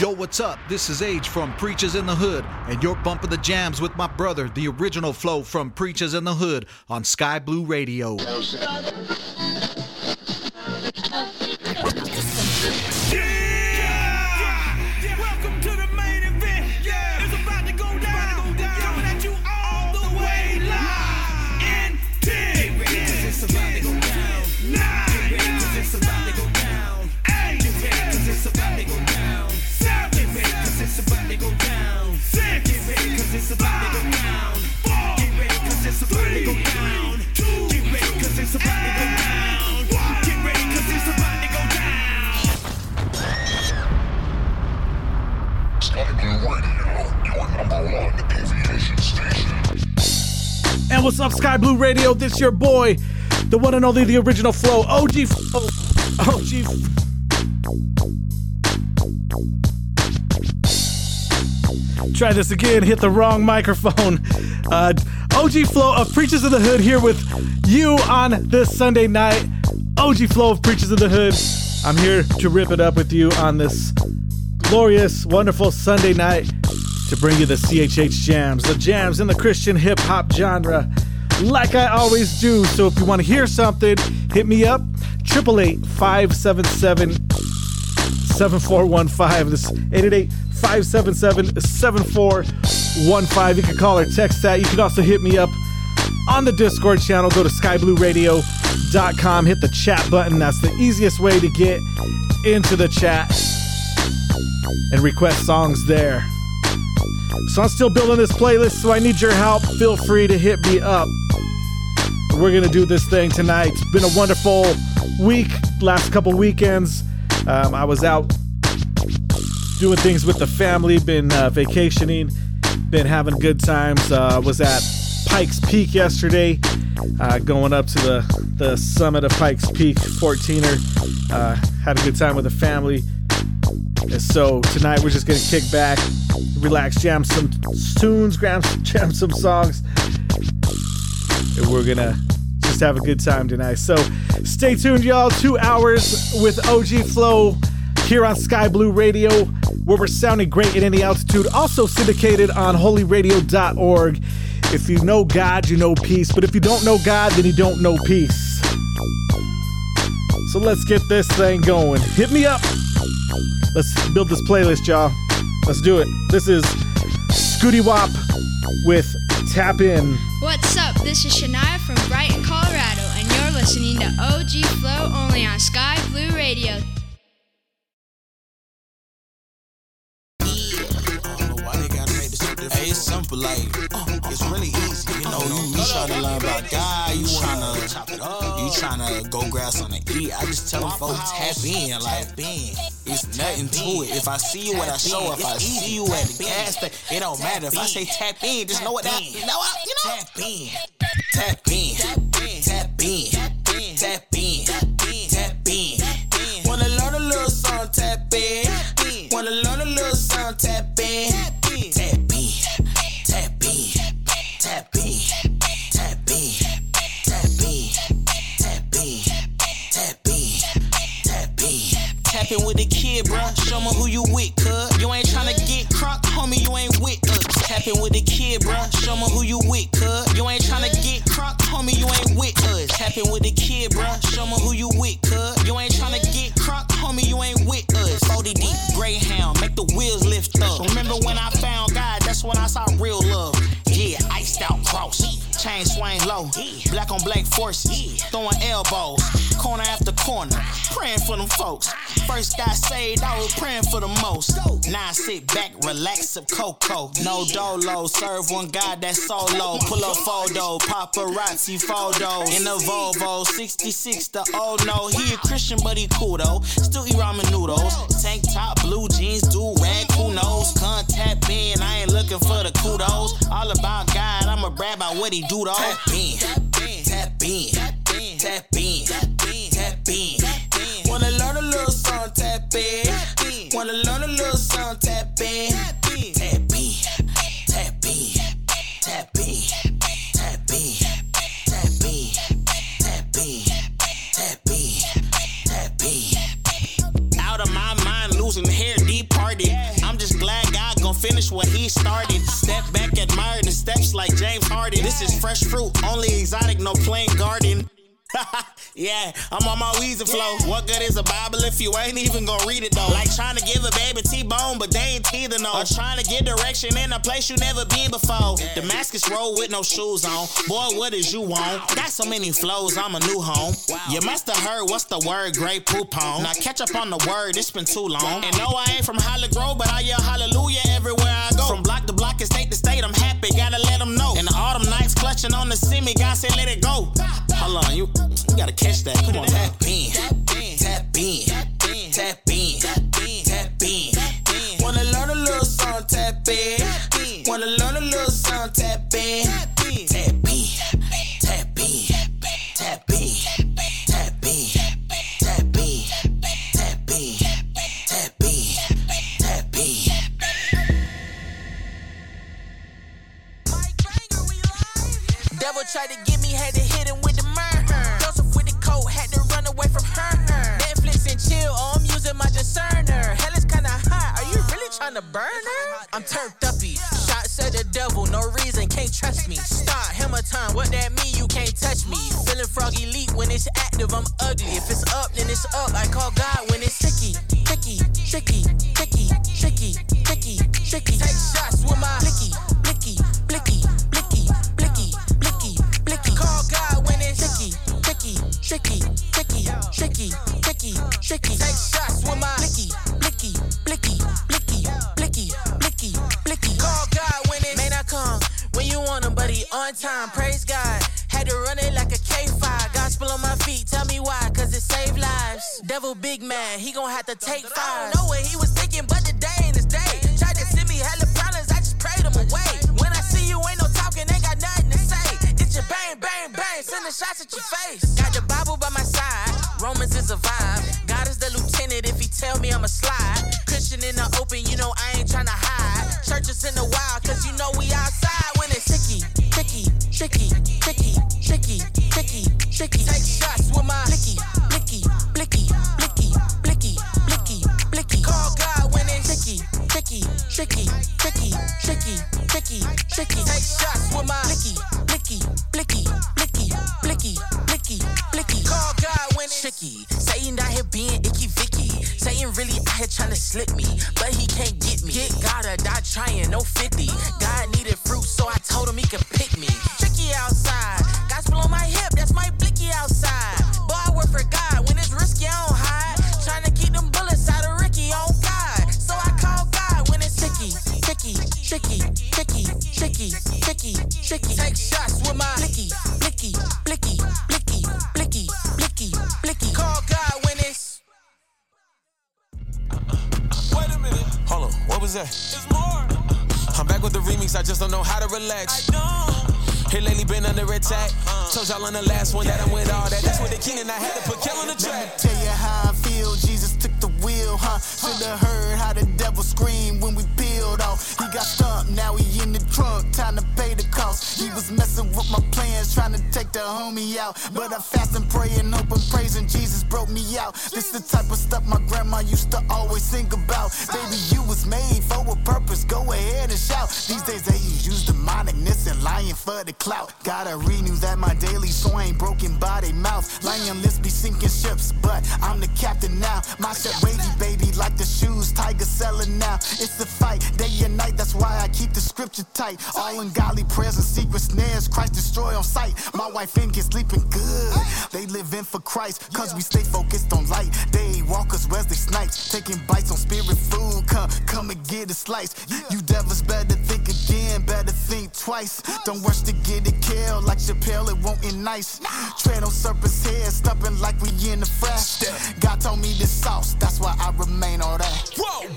Yo, what's up? This is Age from Preachas in the Hood, and you're bumping the jams with my brother, the original flow from Preachas in the Hood on Sky Blue Radio. What's up, Sky Blue Radio? This your boy, the one and only, the original flow, OG Flow. OG. Try this again, hit the wrong microphone. Uh, OG Flow of Preachas of the Hood here with you on this Sunday night. OG Flow of Preachas of the Hood. I'm here to rip it up with you on this glorious, wonderful Sunday night to bring you the CHH jams, the jams in the Christian hip hop genre, like I always do. So if you want to hear something, hit me up 888 577 7415. This 888 577 7415. You can call or text that. You can also hit me up on the Discord channel. Go to skyblueradio.com, hit the chat button. That's the easiest way to get into the chat and request songs there. So I'm still building this playlist, so I need your help. Feel free to hit me up. We're gonna do this thing tonight. It's been a wonderful week, last couple weekends. Um, I was out doing things with the family, been uh, vacationing, been having good times. Uh, was at Pikes Peak yesterday, uh, going up to the, the summit of Pikes Peak, 14er. Uh, had a good time with the family. And so tonight we're just gonna kick back, relax, jam some tunes, jam, jam some songs, and we're gonna just have a good time tonight. So stay tuned, y'all. Two hours with OG Flow here on Sky Blue Radio, where we're sounding great at any altitude. Also syndicated on holyradio.org. If you know God, you know peace. But if you don't know God, then you don't know peace. So let's get this thing going. Hit me up. Let's build this playlist, y'all. Let's do it. This is Scootie Wop with Tap In. What's up? This is Shania from Brighton, Colorado, and you're listening to OG Flow only on Sky Blue Radio. It's simple, like uh, it's really easy. You know, you, you trying to learn about God, you trying to you trying to go grab something to eat. I just tell them folks tap in, like it's nothing to it. If I see you at a show, if I see you at the gas station, it don't matter. If I say tap in, just know what that. You know what? You know. Tap in, tap in, tap in, tap in, tap in. Wanna learn a little song? Tap in. Wanna learn a little song? Tap in. In. Tapping with the kid, bruh. Show me who you with, cuz. You ain't tryna get crunk, homie, you ain't with us. Tapping with the kid, bruh. Show me who you with, cuz. You ain't tryna get crunk, homie, you ain't with us. Tapping with the kid, bruh. Show me who you with, cuz. You ain't tryna get crunk, homie, you ain't with us. 40 deep, Greyhound, make the wheels lift up. Remember when I found God, that's when I saw real love. Yeah, iced out cross. Chain swing low, black on black forces, throwing elbows, corner after corner, praying for them folks. First got saved, I was praying for the most. Now I sit back, relax, sip cocoa. No dolo, serve one God that's solo. Pull up photo, paparazzi photos. In a Volvo, 66, the old oh no. He a Christian, but he cool though. Still eat ramen noodles. Tank top, blue jeans, do rag, Come tap in, I ain't looking for the kudos. All about God, I'ma brag about what he do though. Tap in, tap in, tap in, tap in. Tap in. Wanna learn a little song, tap in. Wanna learn a little song, tap in. Tap in, tap in, tap in, tap in, tap in, tap in, tap in, tap in. Tap in. Out of my mind, losing hair. Finish what he started. Step back, admire the steps like James Harden. This is fresh fruit, only exotic, no plain garden. yeah, I'm on my Weezy flow. What good is a Bible if you ain't even gonna read it though? Like trying to give a baby T-bone, but they ain't teething no. Or trying to get direction in a place you never been before. Damascus Road with no shoes on. Boy, what is you want? Got so many flows, I'm a new home. You must have heard what's the word, great poop on. Now catch up on the word, it's been too long. And no, I ain't from Hollygrove, but I yell hallelujah everywhere I go. From block to block and state to state, I'm happy, gotta let them know. And the autumn nights, clutching on the semi, God said let it go. Hold on, you, you gotta catch that. Come on, tap in, tap in, tap in, tap in. Wanna learn a little song, tap in. Wanna learn a little song, tap in. Tap in, tap in, tap in, tap in, tap in, tap in, tap in, tap in. Devil tried to get trying to burn her? I'm turned uppy, shots at the devil, no reason, can't trust me. Start hammer time, what that mean? You can't touch me. Feeling froggy leap when it's active, I'm ugly. If it's up, then it's up. I call God when it's tricky, tricky, tricky, tricky, tricky, tricky, tricky. Take shots with my blicky, blicky, blicky, blicky, blicky, blicky, blicky. Call God when it's tricky, tricky, tricky, tricky, tricky, tricky, tricky. Take shots with my blicky, blicky, on time. Praise God. Had to run it like a K5. Gospel on my feet, tell me why, cause it saved lives. Devil big man, he gon' have to take five. I don't know what he was thinking, but today ain't his day. Tried to send me hella problems, I just prayed him away. When I see you, ain't no talking, ain't got nothing to say. Get your bang, bang, bang, send the shots at your face. Got the Bible by my side, Romans is a vibe. God is the lieutenant if he tell me I'ma slide. Christian in the open, you know I ain't tryna hide. Churches in the wild, Take shots with my blicky, blicky, blicky, blicky, blicky, blicky, blicky. Call God when it's tricky. Satan out here being icky Vicky. Satan really out here trying to slip me, but he can't get me. Get God or die trying, no 50. God Told y'all on the last one that I'm wife ain't get sleeping good. They live in for Christ, cause we stay focused on light. They walkers, Wesley Snipes, taking bites on spirit food. Come, come and get a slice. You devils better think again, better think twice. Don't rush to get it killed like Chappelle, it won't end nice. Tread on serpent's head, stumping like we in the fresh. God told me this sauce, that's why I remain all that. Whoa!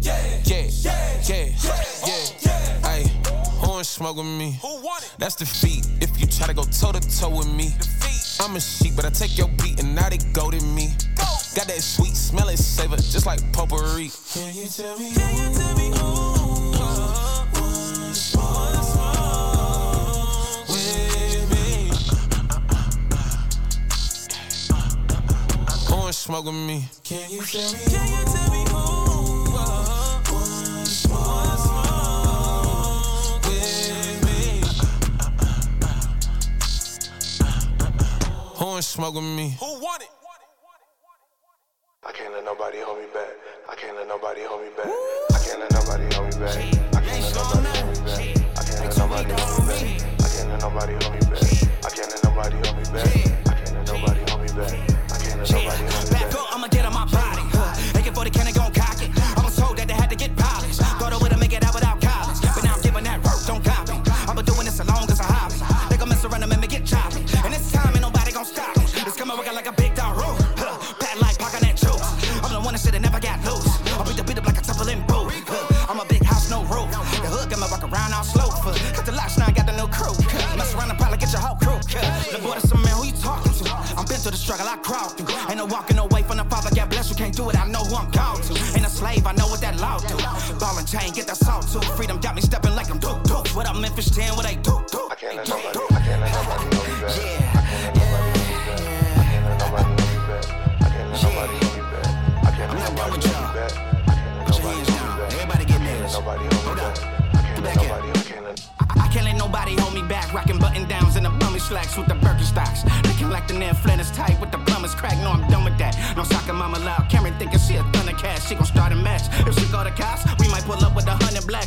Yeah, yeah, yeah, yeah, yeah. Hey, who ain't smoke with me? Who want it? That's defeat. If but I take your Nan Flynn is tight with the plumbers crack. No, I'm done with that. No soccer mama loud. Cameron thinking she a thundercat. She gon'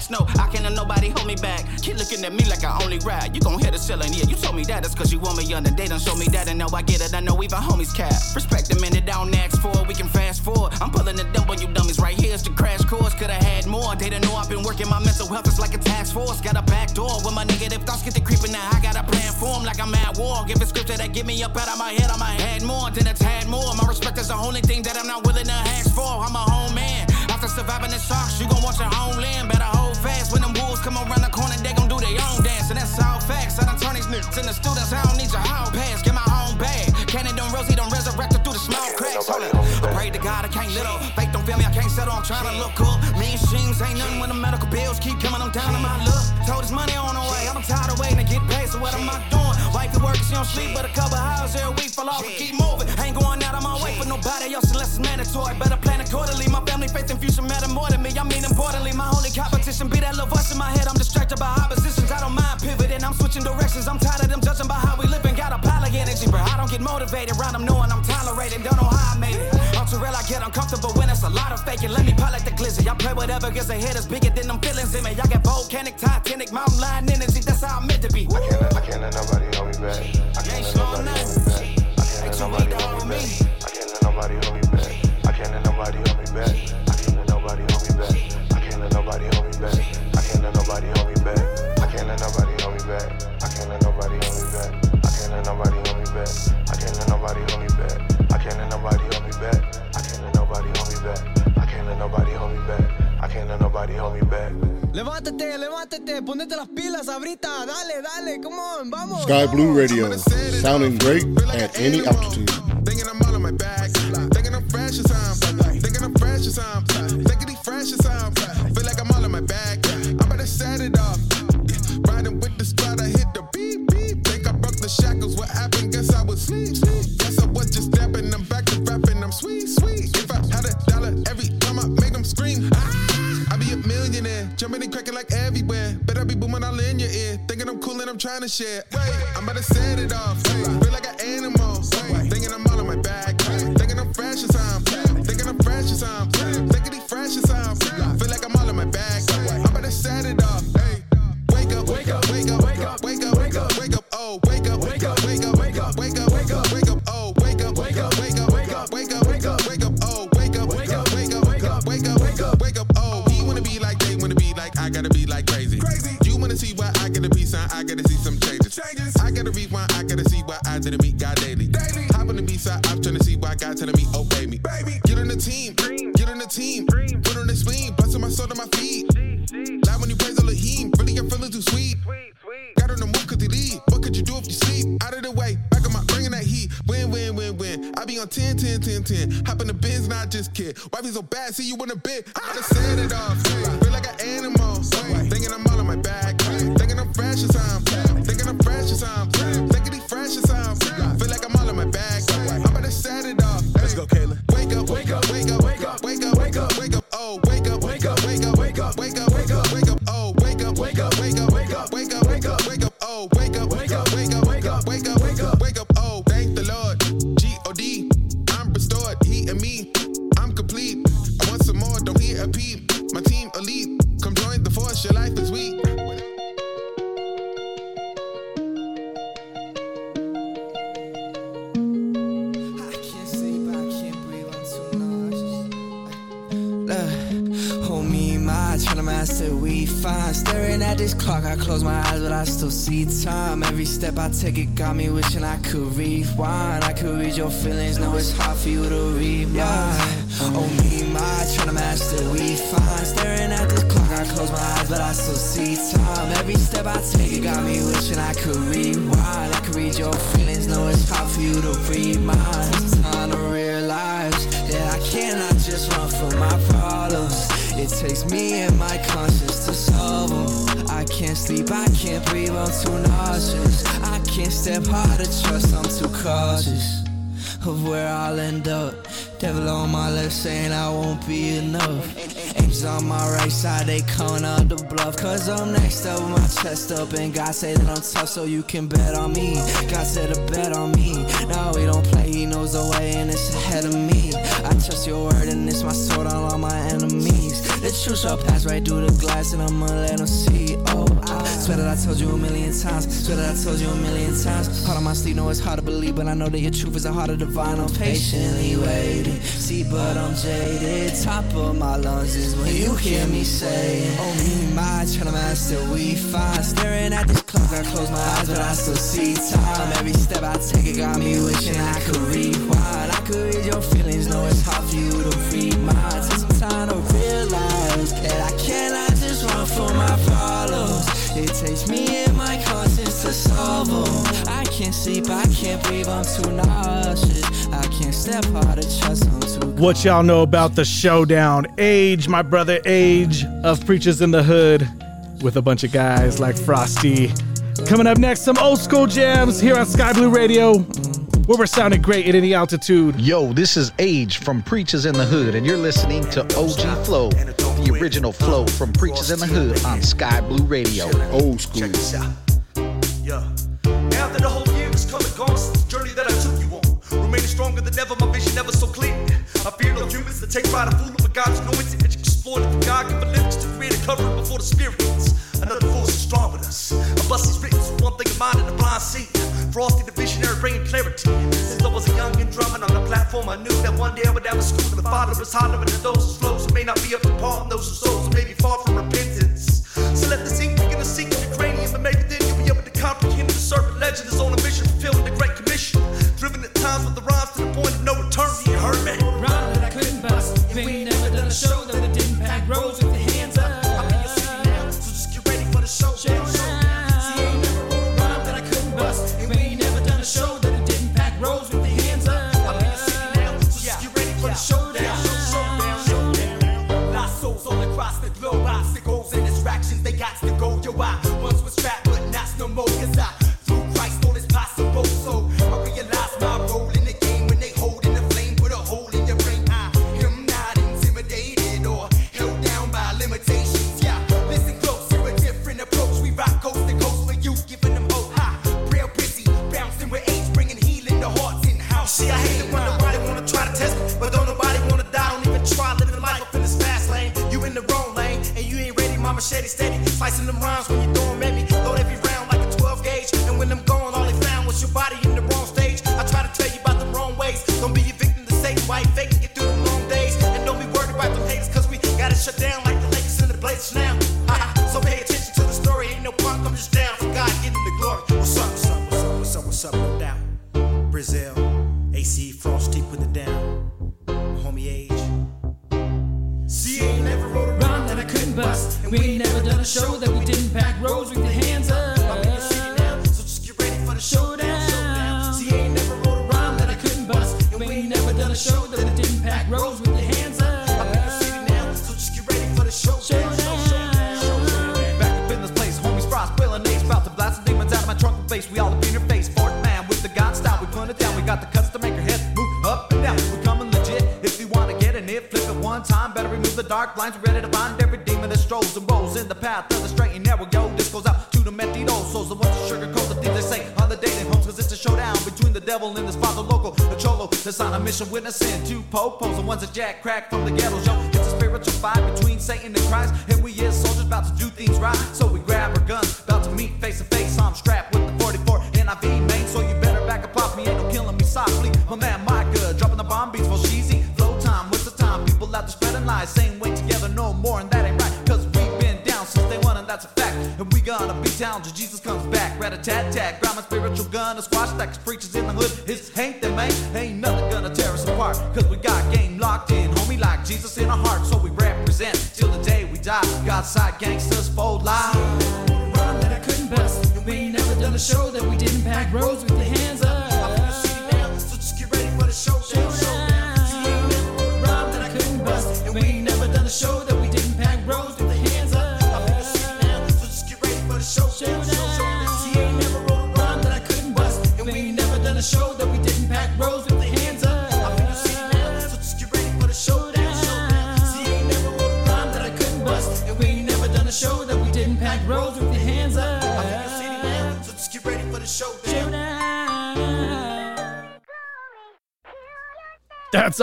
blacks. No, I can't nobody hold me back. Keep looking at me like I only ride. You gon' hit the ceiling. Yeah, you told me that. It's cause you want me under. They done show me that. And now I get it. I know even homies cap. Respect the minute down ask for. We can fast forward. I'm pulling the dump on you dummies right here. It's the crash course. Could've had more. They done know I've been working my mental health. It's like a task force. Got a back door with my negative thoughts get to creeping now. I got a plan for 'em like I'm at war. Give a scripture that get me up out of my head. I might had more than a tad more. My respect is the only thing that I'm not willing to ask for. I'm a home man. After surviving the shocks, you gon' watch your homeland. Better hold fast. When them wolves come around the corner, they gon' do their own dance. And that's all facts. I done turn these niggas the students. I don't need your hall pass. Get my own bag. Canon done Rosie done resurrected through the small cracks. Hold up. I pray to God I can't little. Fake don't feel me, I can't settle. I'm trying to look cool. Me and streams ain't nothing when the medical bills keep coming. I'm down in my luck. Told his money on the way. I'm tired of waiting to get paid. So what am I doing? Wifey work, she don't sleep, but a couple hours every week. Fall off and keep moving. Ain't going out of my way for nobody else unless it's mandatory. Better plan accordingly. My family faith and future matter more than me. I mean importantly, my only competition be that little voice in my head. I'm distracted by oppositions. I don't mind pivoting. I'm switching directions. I'm tired of them judging by how we live and got a pile of energy, bro. I don't get motivated around them knowing I'm tolerated. Don't know how I made it. I'm too real, I get uncomfortable when it's a lot of faking. Let me pilot the glizzy. I play whatever gets ahead is bigger than them feelings in me. I got volcanic, titanic, mountain lion energy. That's how I'm meant to be. I can't let. I can't let nobody hold me back. I can't let nobody hold me back. I can't let nobody hold me back. I can't let nobody hold me back. I can't let nobody hold me back. I can't let nobody hold me back. I can't let nobody hold me back. I can't let nobody hold me back. I can't let nobody hold me back. I can't let nobody hold me back. I can't let nobody hold me back. I can't let nobody hold me back. I can't let nobody hold me back. I can't let nobody hold me back. I can't let nobody hold me back. I can't let nobody hold me back. Levántate, levántate, ponete las pilas ahorita, dale, dale, come on, vamos. Sky Blue Radio, sounding great at any altitude. Thinking I'm all on my back. Thinking I'm fresh as I'm. Thinking I'm fresh as I'm. Thinking he fresh as I'm. Feel like I'm all on my back. I'm about to set it off. Riding with the squad, I hit the beep beep. Think I broke the shackles. What happened? Guess I was sleep sleep. Guess I was just stepping. I'm back to rapping. I'm sweet sweet. If I had a dollar every time I make them scream. Ah! I be a millionaire, jumping and cracking like everywhere. Bet I be booming all in your ear, thinking I'm cool and I'm trying to share. Wait, I'm about to set it off. Feel like an animal. Thinking I'm all on my back. Thinking I'm fresh as I'm. Thinking I'm fresh as I'm. Thinking he fresh as I'm. Feel like I'm all on my back. I'm about to set it off. Wake up, wake up, wake up, wake up, wake up, wake up, wake up. Oh, wake up, I gotta be like crazy. Crazy. You wanna see why I gotta be son? I gotta see some changes. Changes. I gotta rewind. I gotta see why I didn't meet God daily. Daily. Hop on the B side. I'm trying to see why God telling me oh, obey me. Baby. Get on the team. Get on the team. Put on the spleen. Blessing my soul to my feet. Loud when you praise Elohim. Really your feeling too sweet. Got on the move cause they lead. What could you do if you sleep? Out of the way. Bringing that heat. Win, win, win, win. I be on 10, 10, 10, 10. Hop in the biz, not just kid. Wifey so bad, see you in a bit. I gotta set it off. Feel like an animal. Thinking I'm all on my back. Thinking I'm fresh as I'm. Thinking I'm fresh as I'm. Thinking he fresh as I'm. Feel like I'm all on my back. I'm about to set it off. Let's go, Kayla. See time. Every step I take, it got me wishing I could rewind. I could read your feelings, know it's hard for you to read mine. Oh me, my trying to master we fine. Staring at this clock, I close my eyes, but I still see time. Every step I take, it got me wishing I could rewind. I could read your feelings, know it's hard for you to read mine. It's time to realize that I cannot just run from my problems. It takes me and my conscience to solve them. I can't sleep, I can't breathe, I'm too nauseous. I can't step hard to trust, I'm too cautious of where I'll end up. Devil on my left saying I won't be enough. Angels on my right side, they coming out the bluff. Cause I'm next up with my chest up. And God say that I'm tough, so you can bet on me. God said to bet on me. No, he don't play, he knows the way, and it's ahead of me. I trust your word, and it's my sword on all my enemies. The truth shall pass right through the glass, and I'ma let them see. Oh, I swear that I told you a million times. Swear that I told you a million times. Hard on my sleep, know it's hard to believe, but I know that your truth is a heart of divine. I'm patiently waiting. See, but I'm jaded. Top of my lungs is when you hear me say, Oh, me, my, trying to master, we fine. Staring at this clock, I close my eyes, but I still see time. Every step I take, it got me wishing I could rewind. I could read your feelings, know it's hard for you to read mine. Realize that I cannot just run from my problems. It takes me and my conscience to solve them. I can't sleep, I can't breathe, I'm too nauseous. I can't step hard to trust, I'm too What y'all know about the showdown? Age, my brother Age of Preachas in the Hood, with a bunch of guys like Frosty. Coming up next, some old school jams here on Sky Blue Radio, where we're sounding great at any altitude. Yo, this is Age from Preachas in the Hood, and you're listening to OG Flow, the original flow from Preachas in the Hood on Sky Blue Radio. Old school. Yeah. Now that the whole year is come and gone since the journey that I took you on, remaining stronger than ever, my vision never so clear. I fear no humans that take by the fool of a God's anointing that you exploited for God given lips to create a covering before the spirits. Another force is strong with us. I bust these written with one thing in mind and a blind seat. Frosty the visionary bringing clarity. Since I was a young and drumming on the platform, I knew that one day I would have a school. And the father was hollering at those whose flows may not be up to par, and those whose souls may be far from repentance. So let the ink begin to sink in your cranium, and maybe then you'll be able to comprehend the serpent legend is on a mission, fulfilling the Great Commission. Driven at times with the rhymes to the point of no return. You heard me? Rhyme that I couldn't bust. Ain't never done a show that it didn't pack roads I once was trapped, but not no more, cause I, through Christ, all is possible. So I realized my role in the game when they holding the flame, put a hole in your brain. I am not intimidated or held down by limitations. Yeah, listen close, you're a different approach. We rock coast to coast for you, giving them hope. Ha, real busy, bouncing with age, bringing healing to hearts in house. See, I hate it when nobody wanna try to test me, but don't nobody wanna die. Don't even try living life up in this fast lane. You in the wrong lane, and you ain't ready. My machete steady, slicing them rhymes when you throw 'em at mission witnessing two popos—the one's a jackcrack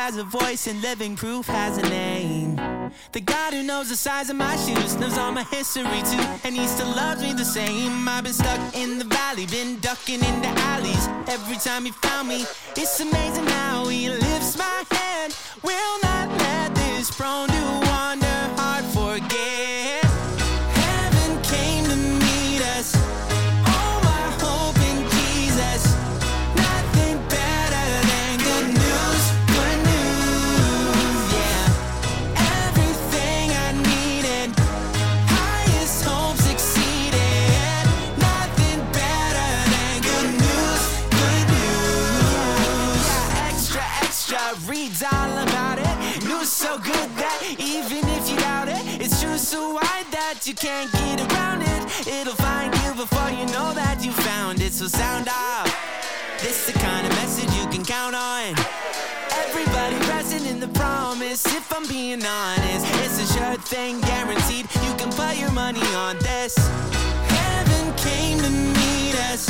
has a voice and living proof has a name. The God who knows the size of my shoes knows all my history too, and he still loves me the same. I've been stuck in the valley, been ducking in the alleys. Every time he found me, it's amazing how he lives. can't get around it. It'll find you before you know that you found it. So sound off. This is the kind of message you can count on. Everybody resting in the promise. If I'm being honest, it's a sure thing, guaranteed. You can put your money on this. Heaven came to meet us.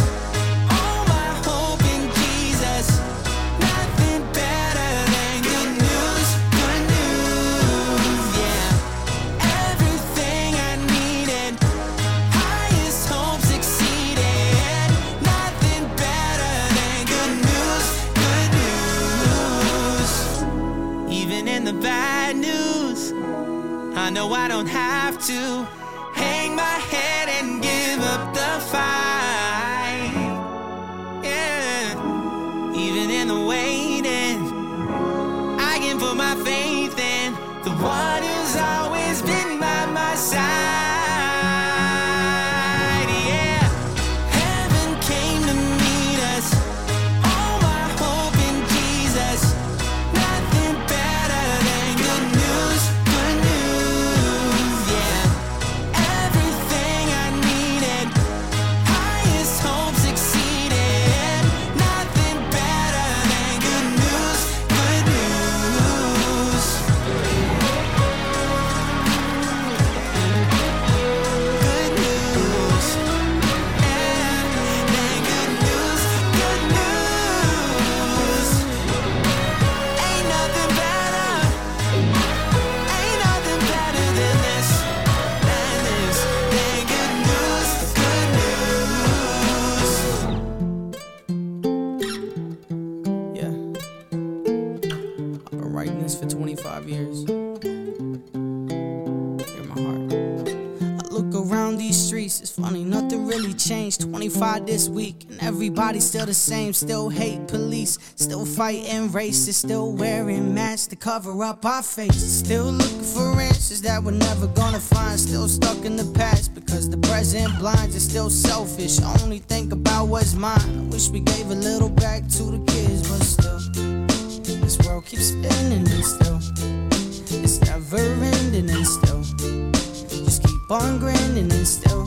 bad news. I know I don't have to. It's funny, nothing really changed. 25 this week, and everybody's still the same. Still hate police, still fighting racists, still wearing masks to cover up our faces. Still looking for answers that we're never gonna find. Still stuck in the past because the present blinds are still selfish. Only think about what's mine. I wish we gave a little back to the kids, but still, this world keeps spinning and still, it's never ending and still on grinning and still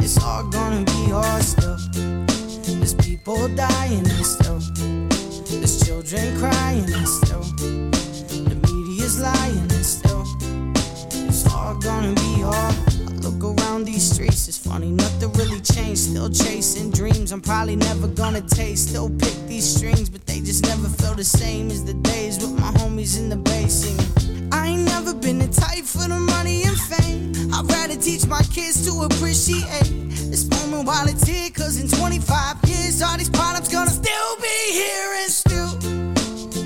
it's all gonna be hard still. There's people dying and still there's children crying and still the media's lying and still it's all gonna be hard. I look around these streets, it's funny, nothing really changed. Still chasing dreams, I'm probably never gonna taste. Still pick these strings, but they just never feel the same as the days with my homies in the singing. I ain't never been the type for the money and fame. I'd rather teach my kids to appreciate this moment while it's here. Cause in 25 years, all these problems gonna still be here and still.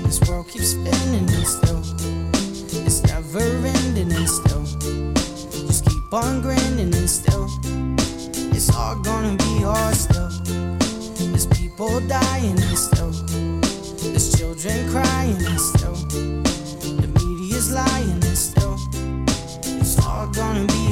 This world keeps spinning and still. It's never ending and still. Just keep on grinning and still. It's all gonna be hard still. There's people dying and still. There's children crying and still. The lying still. It's all gonna be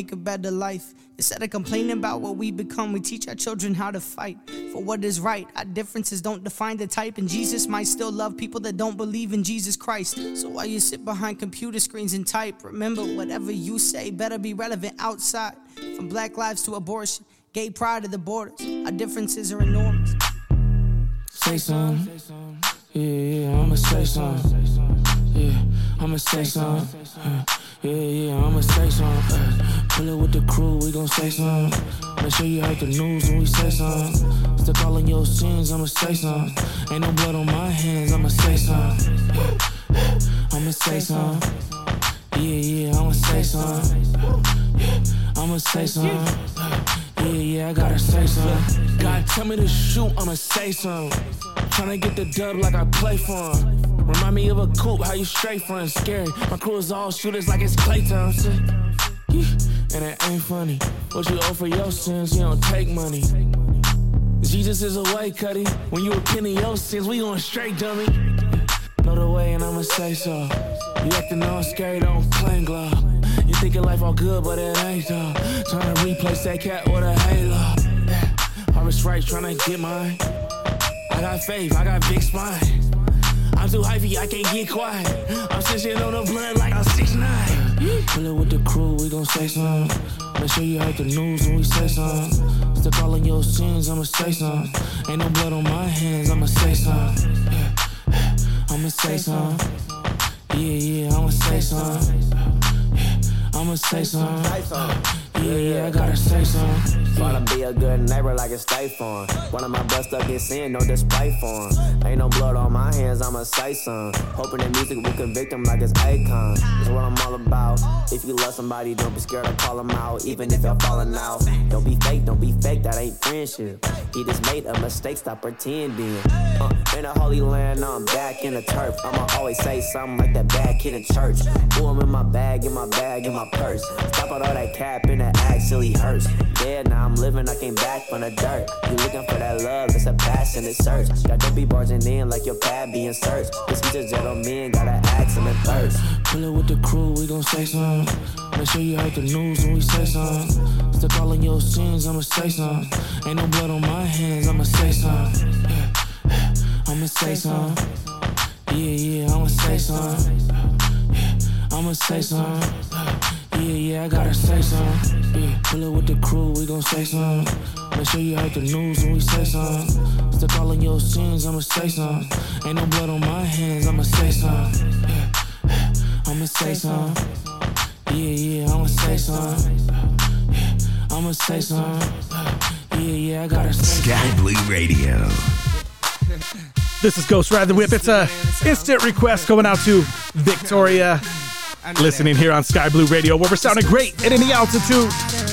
make a better life. Instead of complaining about what we become, we teach our children how to fight for what is right. Our differences don't define the type, and Jesus might still love people that don't believe in Jesus Christ. So while you sit behind computer screens and type, remember whatever you say better be relevant outside. From black lives to abortion, gay pride to the borders, our differences are enormous. Say something. Yeah, yeah, I'ma say something. Yeah, I'ma say something. Uh, Yeah, yeah, I'ma say something. Uh, Pull it with the crew, we gon' say something. Make sure you heard the news when we say something. Stick all in your sins, I'ma say something. Ain't no blood on my hands, I'ma say something. I'ma say something. Yeah, yeah, I'ma say something. I'ma say something. Yeah, yeah, I gotta say something. God tell me to shoot, I'ma say something. Tryna get the dub like I play for him. Remind me of a coupe, how you straight front, scary. My crew is all shooters like it's Klay Thompson. And it ain't funny. What you owe for your sins, you don't take money. Jesus is a way, cutty. When you repent your sins, we going straight, dummy. Know the way, and I'ma say so. You acting all scary, don't claim glove. You thinking life all good, but it ain't though. Trying to replace that cat with a halo. Yeah. Harvest right, trying to get mine. I got faith, I got big spine. I'm too hypey, I can't get quiet. I'm sitting on the blood like I'm 6'9. Pull it with the crew, we gon' say something. Make sure you heard the news when we say something. Stick all in your sins, I'ma say something. Ain't no blood on my hands, I'ma say something. Yeah. I'ma say something. Yeah, yeah, I'ma say something. Yeah, I'ma say something. Yeah, yeah, I gotta say something. Wanna be a good neighbor like a State Farm. One of my best stuck in sin, no display for 'em. Ain't no blood on my hands, I'ma say some. Hoping that music will convict them like it's Akon. That's what I'm all about. If you love somebody, don't be scared to call them out, even if y'all falling out. Don't be fake, don't be fake, that ain't friendship. He just made a mistake, stop pretending. Uh, in the holy land, I'm back in the turf. I'ma always say something like that back in the church. Ooh, in my bag, in my bag, in my purse. Stop with all that cap and that actually hurts. Yeah, now I'm living, I came back from the dirt. You looking for that love, it's a passionate search. Got to be barging in like your pad being searched. This is a gentleman, gotta ask him in first. Pull it with the crew, we gon' say something. Make sure you heard the news when we say something. Stick all in your sins, I'ma say something. Ain't no blood on my hands, I'ma say something. Yeah, I'ma say something. Yeah, yeah, I'ma say something. Yeah, I'ma say something. Yeah, yeah, I gotta say something. Yeah, pull it with the crew, we gon' say something. Make sure you heard the news when we say something. Stick all in your sins, I'ma say something. Ain't no blood on my hands, I'ma say something. Yeah, yeah, I'ma say something. Yeah, yeah, I'ma say something. Yeah, I'ma say something. Yeah, yeah, I gotta say Sky Blue Radio. This is Ghostride the Whip. It's a instant request going out to Victoria, listening here on Sky Blue Radio, where we're sounding great at any altitude.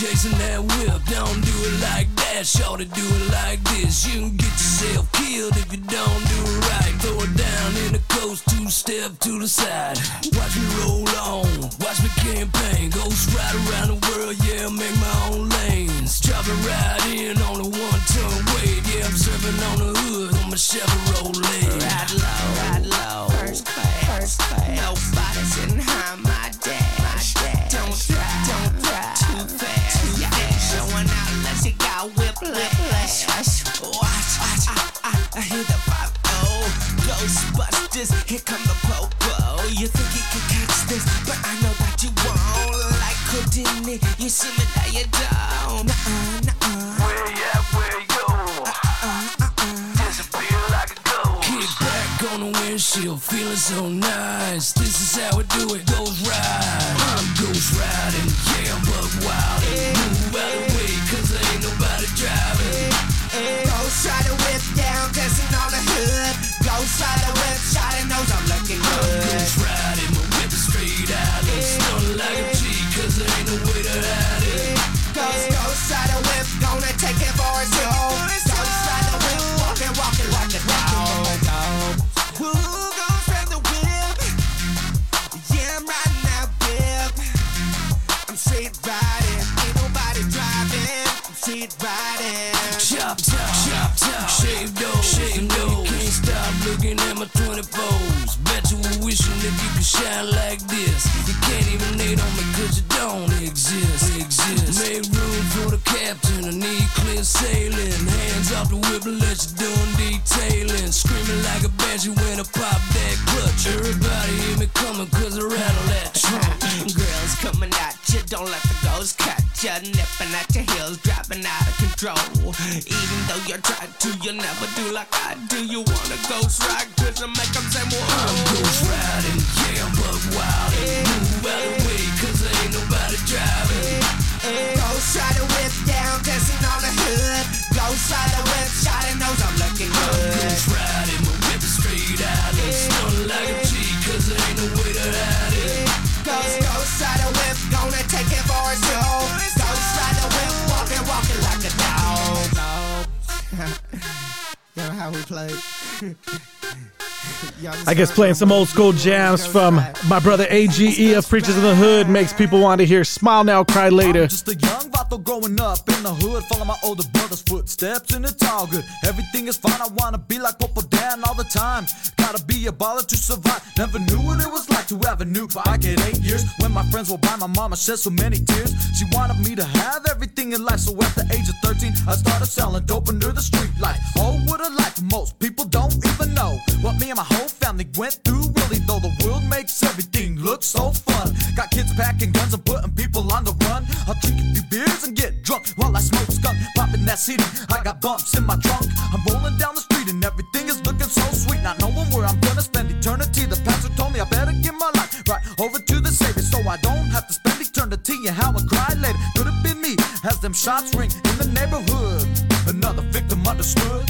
Yourself, you chasing that whip. Don't do it like that, shorty, do it like this. You can get yourself killed if you don't do it right. Throw it down in the coast, two step to the side. Watch me roll on, watch me campaign. Ghost ride around the world, yeah, make my own lanes. Drop it right in on a one ton weight. Yeah, I'm serving on the hood on my Chevrolet. Ride low, ride low. First class, first class. Nobody's Ghostbusters, here come the popo. You think you can catch this, but I know that you won't. Like Houdini, you see me now you don't. Nuh-uh, nuh-uh. Where you at, where you? Uh-uh, uh-uh. Disappear like a ghost. Back on the windshield, feeling so nice. This is how we do it, ghost ride. I'm ghost riding, yeah, I'm buck wild. Shine like this. You can't even hate on me cause you don't exist. exist. Make room for the captain, I need clear sailing. Hands off the whip let you doing detailing. Screaming like a banshee when I pop that clutch. Everybody hear me coming cause I rattle that trunk. Girls coming at you, don't let the ghost catch you. Nipping at your heels, dropping out of control. Even though you're trying to, you'll never do like I do. You wanna ghost ride, cause I make them say, whoa. I'm ghost riding, yeah, I'm buck wild. Move out of the way cause there ain't nobody driving. Ghostride the whip down, testing on the hood. Ghostride the whip, shot and knows I'm looking I'm good. ghost riding, my whip is straight out. I'm stunning like a G cause there ain't no way to hide it. Ghost, ghost try to whip, gonna take it for his own. Ghost try to whip, walking, walking like a dog. you know how we play? I guess playing some old school jams from my brother AGE of Preachas in the Hood makes people want to hear Smile Now, Cry Later. Just a young vato growing up in the hood, follow my older brother's footsteps, and it's all good. Everything is fine. I wanna be like Popo Dan all the time. Gotta be a baller to survive. Never knew what it was like to have a new bike at eight years. When my friends were by, my mama shed so many tears. She wanted me to have everything in life, so at the age of 13, I started selling dope under the street light. Oh, what a life! Most people don't even know what me and my whole family went through. Really, though, the world makes everything look so fun. Got kids packing guns and putting people on the run. I'll drink a few beers and get drunk while I smoke skunk, popping that CD. I got bumps in my trunk. I'm rolling down the street and everything is looking so sweet. Not knowing where I'm gonna spend eternity. The pastor told me I better give my life right over to the Savior, so I don't have to spend eternity and how I cry later. Could have been me as them shots ring in the neighborhood. Another victim understood.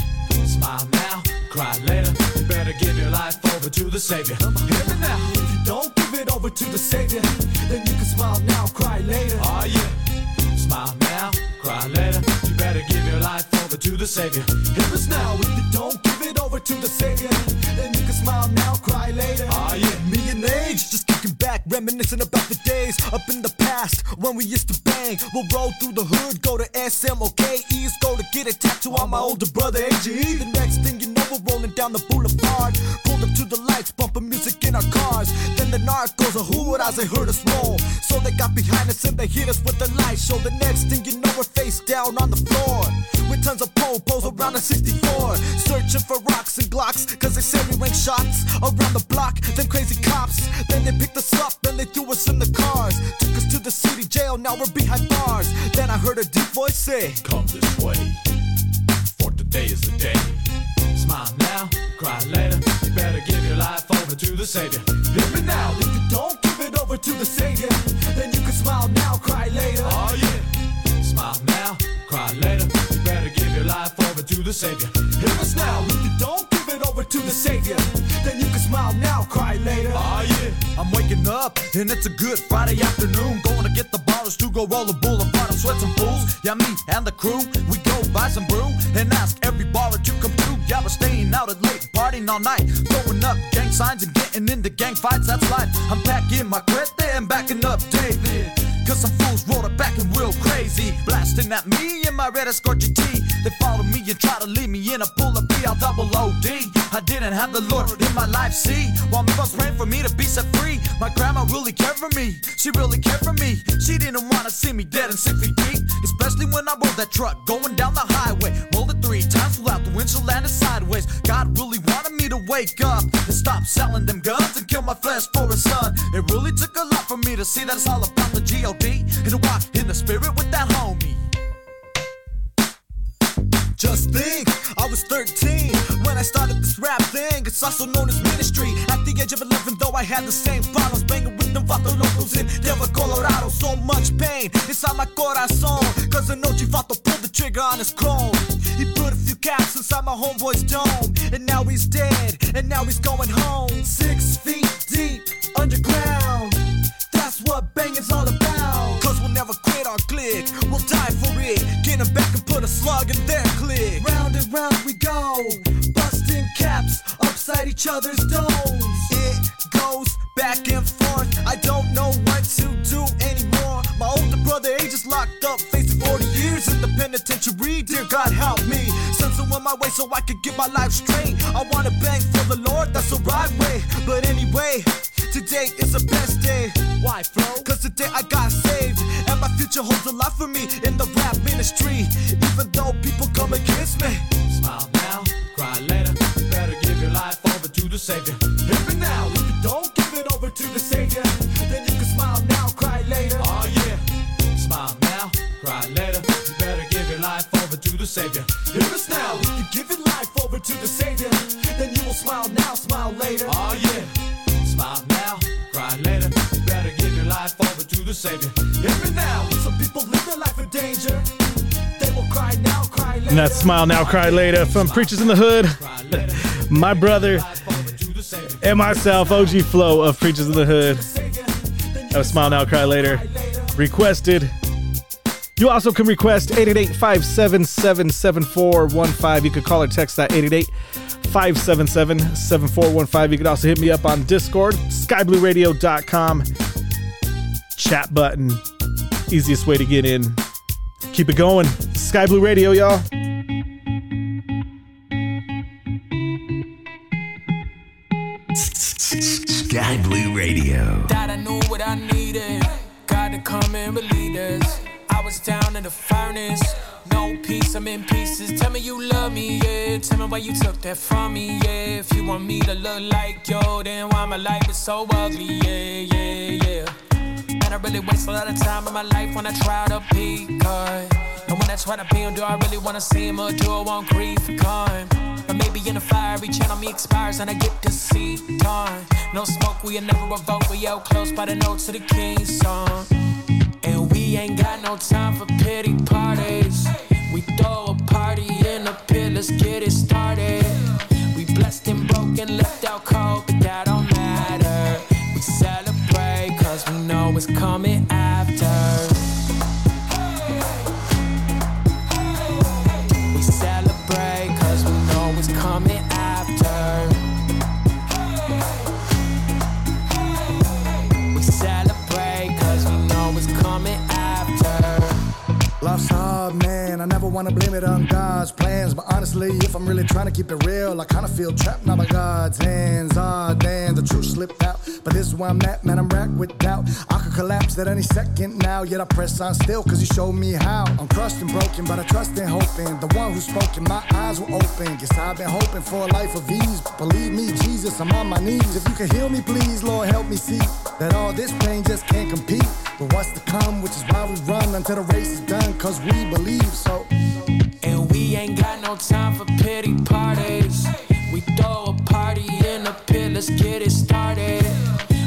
Smile now, cry later. You better give your life over to the Savior. Hear me now. If you don't give it over to the Savior, then you can smile now, cry later. Oh yeah. Smile now, cry later. You better give your life over to the Savior. Hear us now. If you don't give it over to the Savior, then you can smile now, cry later. Oh yeah. Me and AGE, just kicking back, reminiscing about the days up in the past when we used to bang. We'll roll through the hood, go to SMOK, East, go to get a tattoo on my older brother AGE. The next thing you know, we're rolling down the boulevard. Pulled up to the lights, bumping music in our cars. Then the narcos are hood as they heard us roll. So they got behind us and they hit us with the light show. The next thing you know, we're face down on the floor. With tons of popos around a 64. Searching for rocks and glocks, cause they say we rank shots around the block. Them crazy cops, then they picked us up and they threw us in the cars. Took us to the city jail, now we're behind bars. Then I heard a deep voice say, Come this way, for today is the day. Smile now, cry later. You better give your life over to the Savior. Hear me now, if you don't give it over to the Savior, then you can smile now, cry later. Oh yeah. Smile now, cry later. You better give your life to the Savior. Hear us now, if you don't give it over to the Savior, then you can smile now, cry later. Oh yeah. I'm waking up and it's a good Friday afternoon. Going to get the dollars to go roll a boulevard and sweat some fools. Yeah, me and the crew, we go buy some brew and ask every baller to come through. Yeah, we're staying out at late, partying all night, throwing up gang signs and getting into gang fights. That's life. I'm packing my crete and backing up David. Cause some fools rolled it back and real crazy. Blasting at me in my red escort GT. They follow me and try to leave me in a pool of BL double OD. I didn't have the Lord in my life, see. While my was praying for me to be set free. My grandma really cared for me. She really cared for me. She didn't wanna see me dead and six feet deep. Especially when I rolled that truck going down the highway. Rolled it three times, flew out the windshield, landed sideways. God really wanted me to wake up and stop selling them guns and kill my flesh for his son. It really took a lot for me to see that it's all about the G.O.D. and to walk in the spirit with that homie. Just think, I was 13 when I started this rap thing. It's also known as ministry. At the age of 11, though, I had the same problems. Banging with them vato locos in Denver, Colorado. So much pain inside my corazon. Cause I know Chivato pulled the trigger on his chrome. He put a few caps inside my homeboy's dome. And now he's dead, and now he's going home. Six feet deep, underground. What banging's all about. Cause we'll never quit our click. We'll die for it. Get Get 'em back and put a slug in their click. Round and round we go. Busting caps upside each other's domes. It goes back and forth. I don't know what to do anymore. My older brother, he just locked up, facing 40 years in the penitentiary. Dear God, help me. Send someone my way so I could get my life straight. I wanna bang for the Lord, that's the right way. But anyway, today is the best day. Why, Flo? Cause today I got saved. And my future holds a lot for me in the rap ministry. Even though people come against me. Smile now, cry later. You better give your life over to the Savior. Hear me now. If you don't give it over to the Savior, then you can smile now, cry later. Oh, yeah. Smile now, cry later. You better give your life over to the Savior. Hear us now. If you give your life over to the Savior, then you will smile now, smile later. Oh, yeah. Smile now, to the Savior. Hear me now. Some people live their life in danger. Now. And that's Smile Now, Cry Later from Preachas in the Hood. My brother and myself, OG Flow of Preachas in the Hood. That was Smile Now, Cry Later. Requested. You also can request 888 577 7415. You can call or text that 888 577 7415. You can also hit me up on Discord, skyblueradio.com. Chat button. Easiest way to get in. Keep it going. Sky Blue Radio, y'all. Sky Blue Radio. That I knew what I needed. God to come and relieve us. I was down in the furnace. No peace, I'm in pieces. Tell me you love me, yeah. Tell me why you took that from me, yeah. If you want me to look like yo, then why my life is so ugly, yeah, yeah, yeah. And I really waste a lot of time in my life when I try to be good. And when I try to be him, do I really wanna see him or do I want grief gone? But maybe in the fiery channel me expires and I get to see dawn. No smoke, we never revoke. We out close by the notes to the king's song. And we ain't got no time for pity parties. We throw a party in the pit, let's get it started. We blessed and broken, left out cold, it's coming after. We celebrate, cause we know it's coming after. We celebrate, cause we know it's coming after. Life's hard, man. Wanna blame it on God's plans. But honestly, if I'm really trying to keep it real, I kinda feel trapped now by God's hands. Ah, damn, the truth slipped out. But this is where I'm at, man. I'm racked with doubt. I could collapse at any second now. Yet I press on still, cause you showed me how. I'm crushed and broken, but I trust and hoping. The one who spoke and my eyes were open. Guess I've been hoping for a life of ease. Believe me, Jesus, I'm on my knees. If you can heal me, please, Lord, help me see that all this pain just can't compete. But what's to come, which is why we run until the race is done, cause we believe so. And we ain't got no time for pity parties. We throw a party in the pit, let's get it started.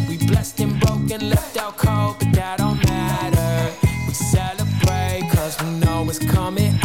We blessed and broken, left out cold, but that don't matter. We celebrate, cause we know it's coming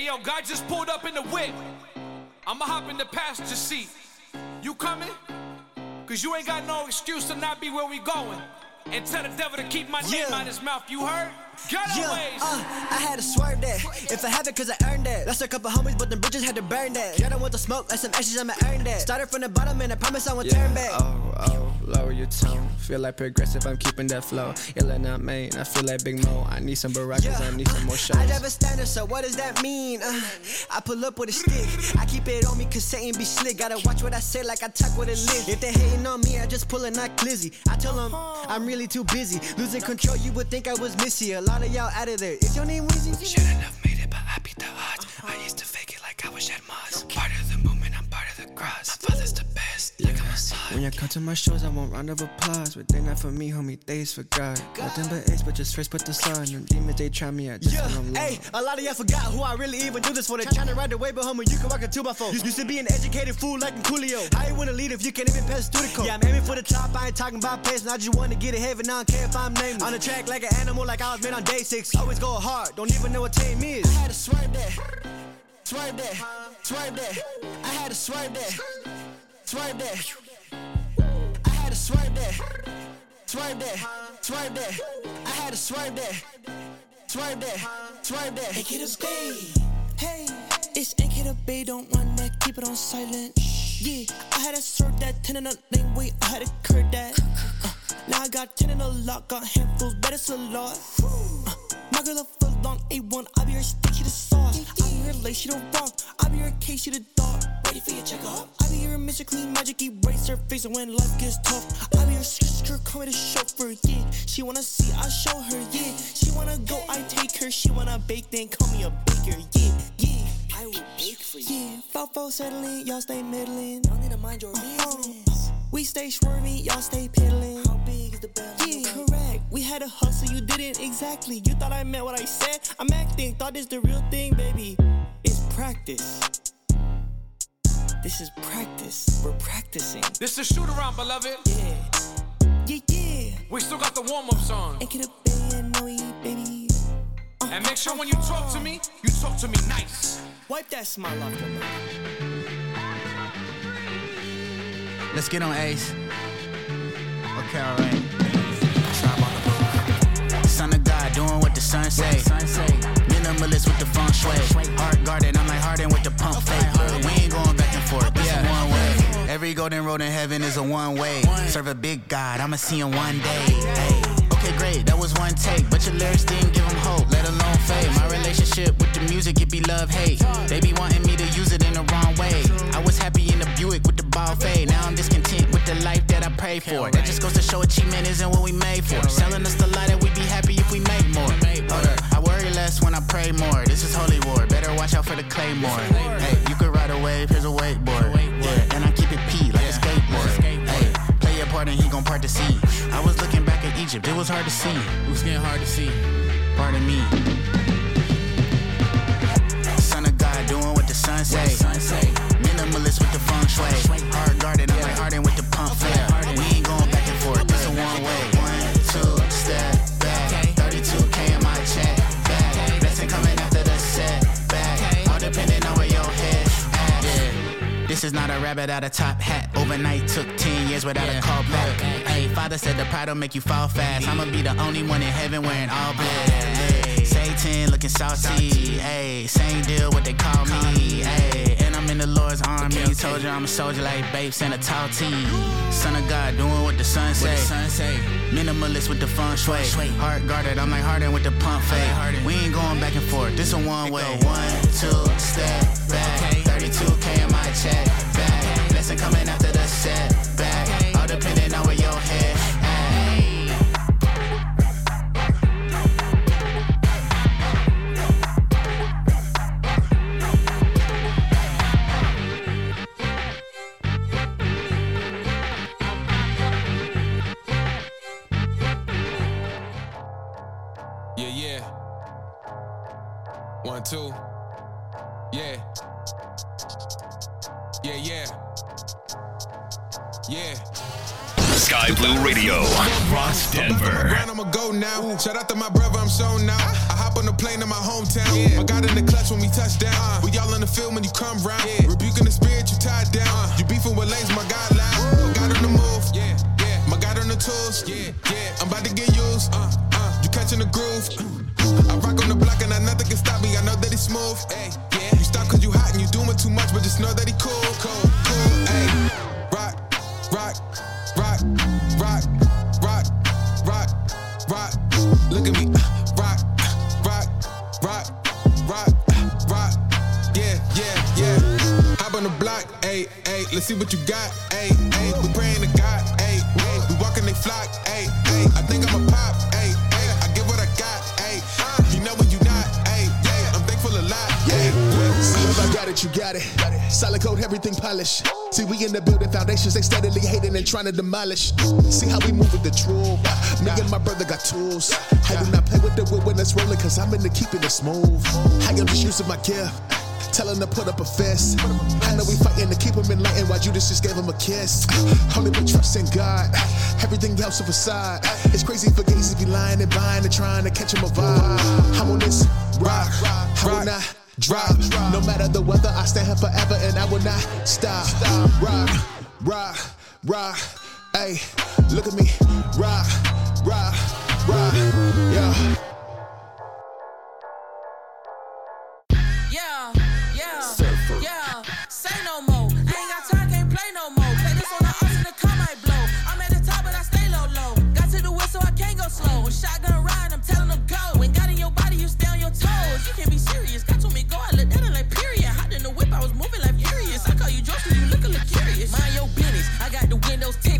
Hey yo, God just pulled up in the whip. I'ma hop in the passenger seat. You coming? Cause you ain't got no excuse to not be where we going. And tell the devil to keep my name Yeah. out his mouth. You heard? Yeah, uh, I had to swerve that. If I have it, cause I earned that. Lost a couple homies, but the bridges had to burn that. Yeah, I don't want the smoke, like some ashes, I'ma earn that. Started from the bottom, and I promise I won't turn back. Oh, oh, lower your tone. Feel like progressive, I'm keeping that flow. And not main, I feel like Big Mo. I need some Barackas, I need some more shows. I drive a standard, so what does that mean? Uh, I pull up with a stick. I keep it on me, cause Satan be slick. Gotta watch what I say, like I talk with a lid. If they hating on me, I just pull a knock glizzy. I tell them I'm really too busy. Losing control, you would think I was Missy. A lot of y'all out of there. Is your name Weezy? Shouldn't have made it, but I beat the odds. I used to fake it like I was Shad Moss. Part of the the cross. My father's the best, look at my son. When you come to my shows, I want round of applause. But they not for me, homie, They's for God. Nothing but ace, but just first put the slide. And demons, they try me out just Yeah, when I'm low. hey, a lot of y'all forgot who I really even do this for. They tryna ride the wave, but homie, you can rock a 2 by 4 Used to be an educated fool like in Coolio. I ain't wanna lead if you can't even pass through the code. Yeah, I'm aiming for the top, I ain't talking about placement. I just wanna get ahead, and I don't care if I'm nameless. On the track like an animal, like I was made on day six. Always go hard, don't even know what tame is. I had to swerve that, swerve that, swerve that. I had to swerve that, swerve that. I had to swerve that, swerve that, swerve that. I had to swerve that. Swerve that, swerve that. AK the Bay. Hey, it's AK the Bay. Don't run that, keep it on silent. Yeah, I had to serve that 10 in a lane, wait, I had to curb that. Uh, now I got 10 in a lot, got handfuls, but it's a lot. Uh, my girl a foot long, A1, I be her stick, she the sauce. I be her lace, she the rock. I be her case, she the dog. Ready for your checkup? I be her Mr. Clean Magic, erase her face and when life gets tough. I be her sister, come with a chauffeur, yeah. She wanna see, I show her, yeah. She wanna go, I take her. She wanna bake, then call me a baker, yeah, yeah. I will bake for you. Yeah, Fofo settling, y'all stay middling. Y'all need to mind your business. Uh-huh. We stay swerving, y'all stay piddling. How big is the bell? Yeah. We had a hustle, you didn't exactly. You thought I meant what I said. I'm acting, thought this the real thing, baby. It's practice. This is practice. We're practicing. This is shoot around, beloved. Yeah. Yeah, yeah. We still got the warm up song. And get a band, no eat, baby. Uh-huh. And make sure when you talk to me, you talk to me nice. Wipe that smile off your mouth. Let's get on Ace. Okay, alright. Son of God, doing what the sun say. Minimalist with the feng shui. Heart guarded, I'm like Harden with the pump fake. Look, we ain't going back and forth. This is one way. Every golden road in heaven is a one way. Serve a big God, I'ma see him one day. Hey. Okay, great, that was one take. But your lyrics didn't give him hope, let alone fame. My relationship with the music, it be love, hate. They be wanting me to use it in the wrong way. I was happy in the Buick with the ball fade. Now I'm discontent the life that I pray for. That just goes to show achievement isn't what we made for. Selling us the lie that we'd be happy if we make more. Hold up, I worry less when I pray more. This is holy war, better watch out for the claymore. Hey, you could ride a wave, here's a wakeboard. Yeah, and I keep it P like a skateboard. Hey, play your part and he gon' part the sea. I was looking back at Egypt, it was hard to see. It was getting hard to see. Pardon me. Son of God, doing what the sun say. Minimalist with the feng shui. Hard guarded, I'm like Harden with the flare. This is not a rabbit out of top hat. Overnight took 10 years without a call back. Hey, father said the pride will make you fall fast. I'ma be the only one in heaven wearing all black. Hey, Satan looking saucy. Hey, same deal what they call me. Hey, and I'm in the Lord's army. Told you I'm a soldier like babes and a tall tee. Son of God, doing what the sun say. Minimalist with the feng shui. Heart guarded, I'm like Harden with the pump fade. We ain't going back and forth. This a one way. One, two, step back lesson coming after the setback. All depending on where your head. Yeah, yeah. One, two. Yeah. Yeah, yeah. Yeah. Sky Blue Radio, Ross Denver. I'ma go now. Shout out to my brother, I'm shown now. I hop on the plane in my hometown. I got in the clutch when we touch down. We all in the field when you come round. Rebuking the spirit, you tied down. You beefing with lanes, my God loud. My God on the move. Yeah, yeah. My God on the tools. Yeah, yeah. I'm about to get used. Uh, uh. You catching the groove. I rock on the block and I nothing can stop me. I know that he's smooth. Hey, yeah. You stop cause you hot and you doing too much, but just know that he cool, cool, cool. Hey, Look at me, rock, rock, rock, rock, rock. Yeah, yeah, yeah. Hop on the block, hey, hey. Let's see what you got, hey, hey. We praying to God, hey, hey. We walking they flock, hey, hey. I think I'm a pop, hey, hey. I give what I got, hey. You know when you not, hey, yeah. I'm thankful a lot, hey. If I got it, you got it. Solid code, everything polished. See, we in the building foundations, they steadily hating and trying to demolish. See how we move with the truth. Me and my brother got tools. I do not play with the wood when it's rolling, cause I'm into keeping it smooth. I am just using my gift. Tell him to put up a fist. I know we fighting to keep him enlightened while Judas just gave him a kiss. Only but trust in God. Everything else a facade. It's crazy for gays to be lying and buying and trying to catch him a vibe. I'm on this rock. I will not drop. No matter the weather, I stand here forever and I will not stop. Rock, rock, rock. Hey, look at me. Rock, rock, rock. Yeah. Yeah,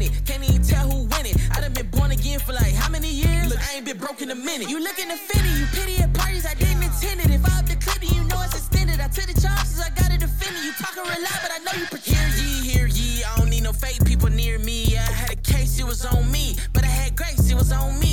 windows tinted. Can't even tell who winning. I done been born again for like how many years? Look, I ain't been broke in a minute. You looking offended, you pity at parties, I didn't intend it. If I up the clip, you know it's extended. I took the chances, I got to defend it defended. You talking real loud, but I know you pretend. Hear ye, hear ye. I don't need no fake people near me. I had a case, it was on me. But I had grace, it was on me.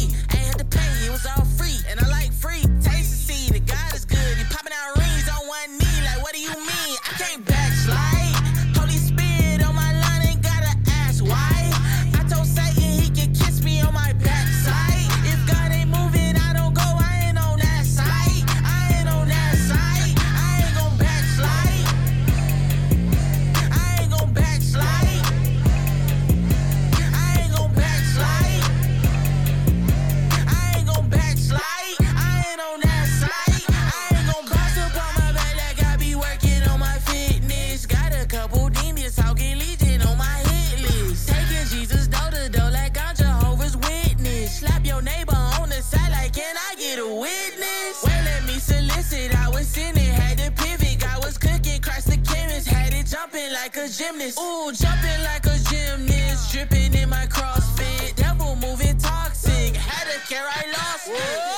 Like a gymnast. Ooh, jumping like a gymnast. Dripping in my CrossFit. Devil moving toxic. Had a care, I lost it.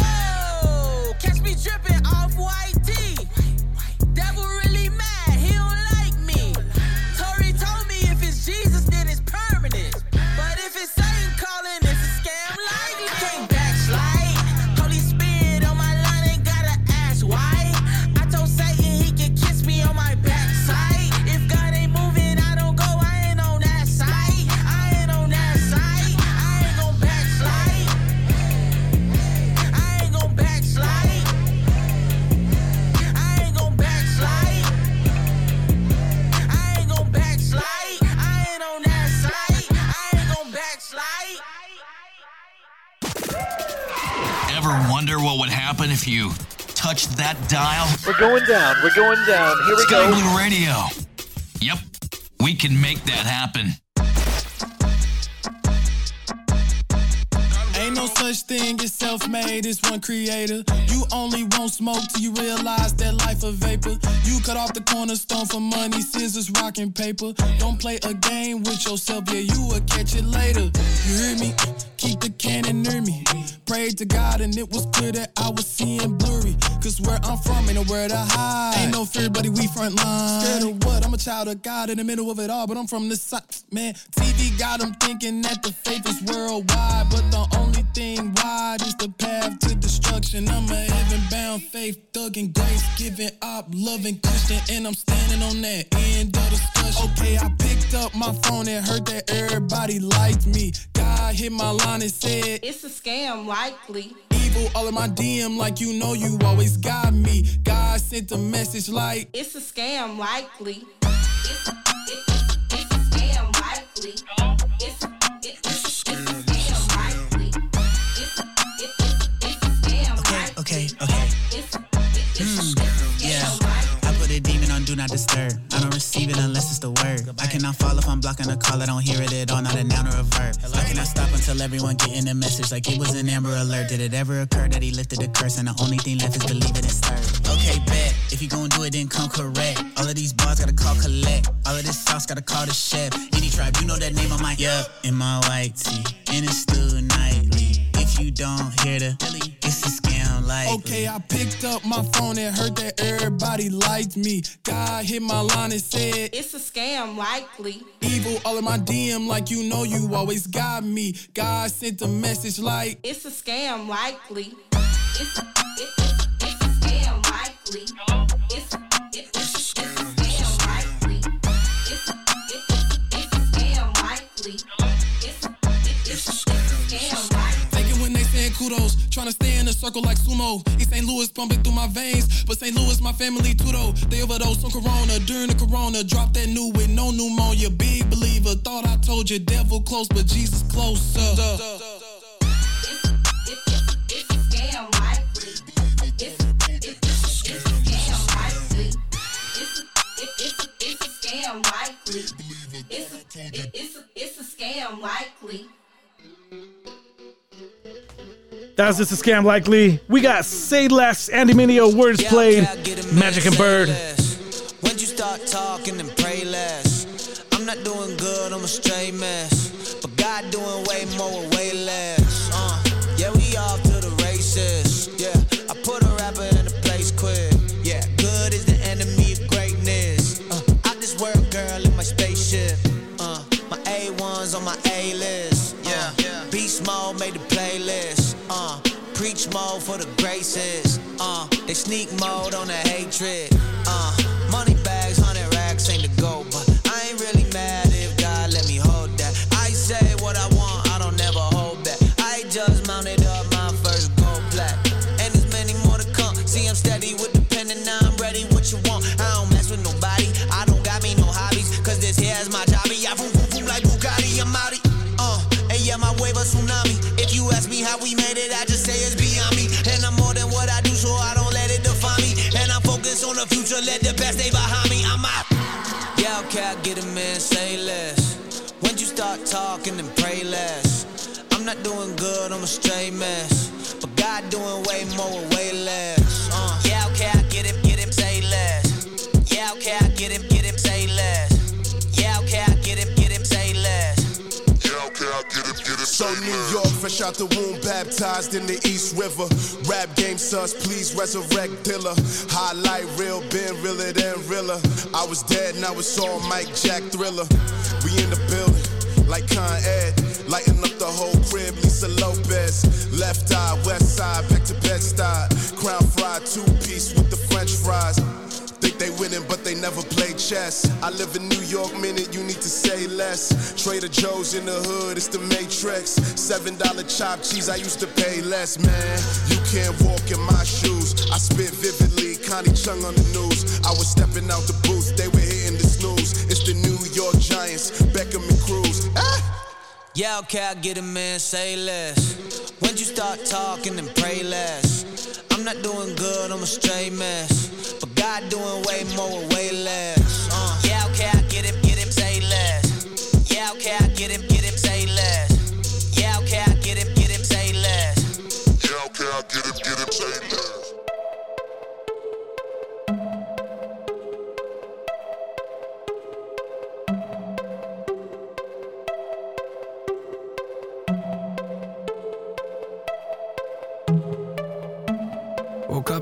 That dial? We're going down. We're going down. Here we Sky go. Blue Radio. Yep, we can make that happen. Ain't no such thing as self-made, it's one creator. You only won't smoke till you realize that life a vapor. You cut off the cornerstone for money, scissors, rock, and paper. Don't play a game with yourself, yeah, you will catch it later. You hear me? Keep the cannon near me. Prayed to God and it was clear that I was seeing blurry. Cause where I'm from ain't nowhere to hide. Ain't no fear, buddy, we front line. Scared of what? I'm a child of God in the middle of it all, but I'm from the side. Man, TV got them thinking that the faith is worldwide. But the only thing wide is the path to destruction. I'm a heaven bound faith, thug and grace, giving up, loving Christian, and I'm standing on that end of discussion. Okay, I picked up my phone and heard that everybody liked me. God hit my line and said, It's a scam, likely. Evil all in my DM, like you know you always got me. God sent a message like, It's a scam, likely. It's, not disturb. I don't receive it unless it's the word. I cannot fall if I'm blocking a call. I don't hear it at all, not a noun or a verb. I cannot stop until everyone getting the message like it was an Amber Alert. Did it ever occur that he lifted the curse and the only thing left is believe it and serve? Okay, bet. If you gon' do it, then come correct. All of these bars gotta call collect. All of this sauce gotta call the chef. Indie Tribe, you know that name on my yup. In my white tee, and it's still nightly. If you don't hear the, it's a like. Okay, I picked up my phone and heard that everybody liked me. God hit my line and said, It's a scam, likely. Evil all in my DM, like you know you always got me. God sent a message like, It's a scam, likely. It's a, it, kudos. Tryna stay in a circle like sumo. East St. Louis pumping through my veins. But St. Louis, my family too though. They overdosed on Corona during the Corona. Drop that new with no pneumonia. Big believer. Thought I told you devil close, but Jesus closer. It's a scam, likely. It's a, it, it's, a it's a scam, likely. That's just a scam likely. We got Say Less, Andy Mineo, Wordsplayed, Magic and Bird. When you start talking and pray less, I'm not doing good, I'm a straight mess. But God doing way more, mode for the graces. Uh, they sneak mode on the hatred. Uh, I get it, man, say less. When you start talking and pray less. I'm not doing good, I'm a straight mess. But God doing way more, way less. So New York, fresh out the womb, baptized in the East River. Rap game sus, please resurrect Dilla. Highlight real, been realer than realer. I was dead, now it's all Mike Jack Thriller. We in the building, like Con Ed. Lighting up the whole crib, Lisa Lopes. Left eye, west side, back to Bed-Stuy. Crown fried, two piece with the French fries. They winning, but they never play chess. I live in New York, minute, you need to say less. Trader Joe's in the hood, it's the Matrix. Seven dollar chopped cheese, I used to pay less, man. You can't walk in my shoes. I spit vividly, Connie Chung on the news. I was stepping out the booth, they were hitting the snooze. It's the New York Giants, Beckham and Cruz. Ah! Yeah, okay, I get a man, say less. When you start talking and pray less. I'm not doing good, I'm a straight mess. But God doing way more, with way less. Uh, yeah, okay, I get him, get him, say less. Yeah, okay, I get him, get him, say less. Yeah, okay, I get him, get him, say less. Yeah, okay, I get him, get him, say less.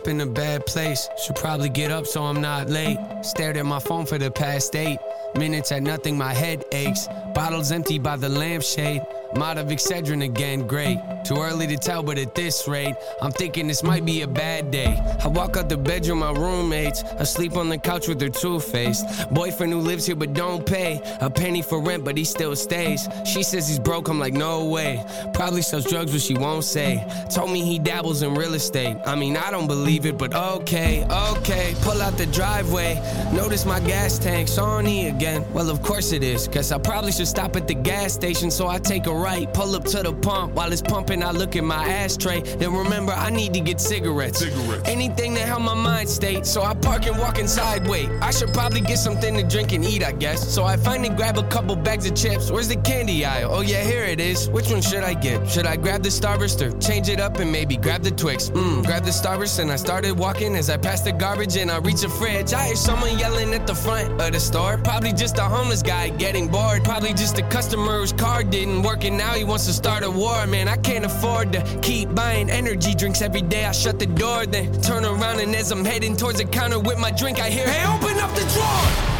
In a bad place, should probably get up so I'm not late. Stared at my phone for the past eight minutes at nothing, my head aches. Bottles empty by the lampshade. Out of Excedrin again, great. Too early to tell, but at this rate, I'm thinking this might be a bad day. I walk out the bedroom, my roommates asleep on the couch with their two-faced boyfriend who lives here but don't pay a penny for rent, but he still stays. She says he's broke, I'm like, no way. Probably sells drugs, but she won't say. Told me he dabbles in real estate. I mean, I don't believe it, but okay, okay. Pull out the driveway, notice my gas tank's on E again. Well, of course it is, cause I probably should stop at the gas station, so I take a right, pull up to the pump. While it's pumping, I look at my ashtray. Then remember, I need to get cigarettes. cigarettes. Anything that help my mind state. So I park and walk inside. Wait, I should probably get something to drink and eat, I guess. So I finally grab a couple bags of chips. Where's the candy aisle? Oh, yeah, here it is. Which one should I get? Should I grab the Starburst or change it up and maybe grab the Twix? Mmm, grab the Starburst and I started walking as I passed the garbage and I reach the fridge. I hear someone yelling at the front of the store. Probably just a homeless guy getting bored. Probably just a customer whose car didn't work and now he wants to start a war. Man, I can't afford to keep buying energy drinks every day. I shut the door, then turn around, and as I'm heading towards the counter with my drink, I hear, Hey, open up the drawer!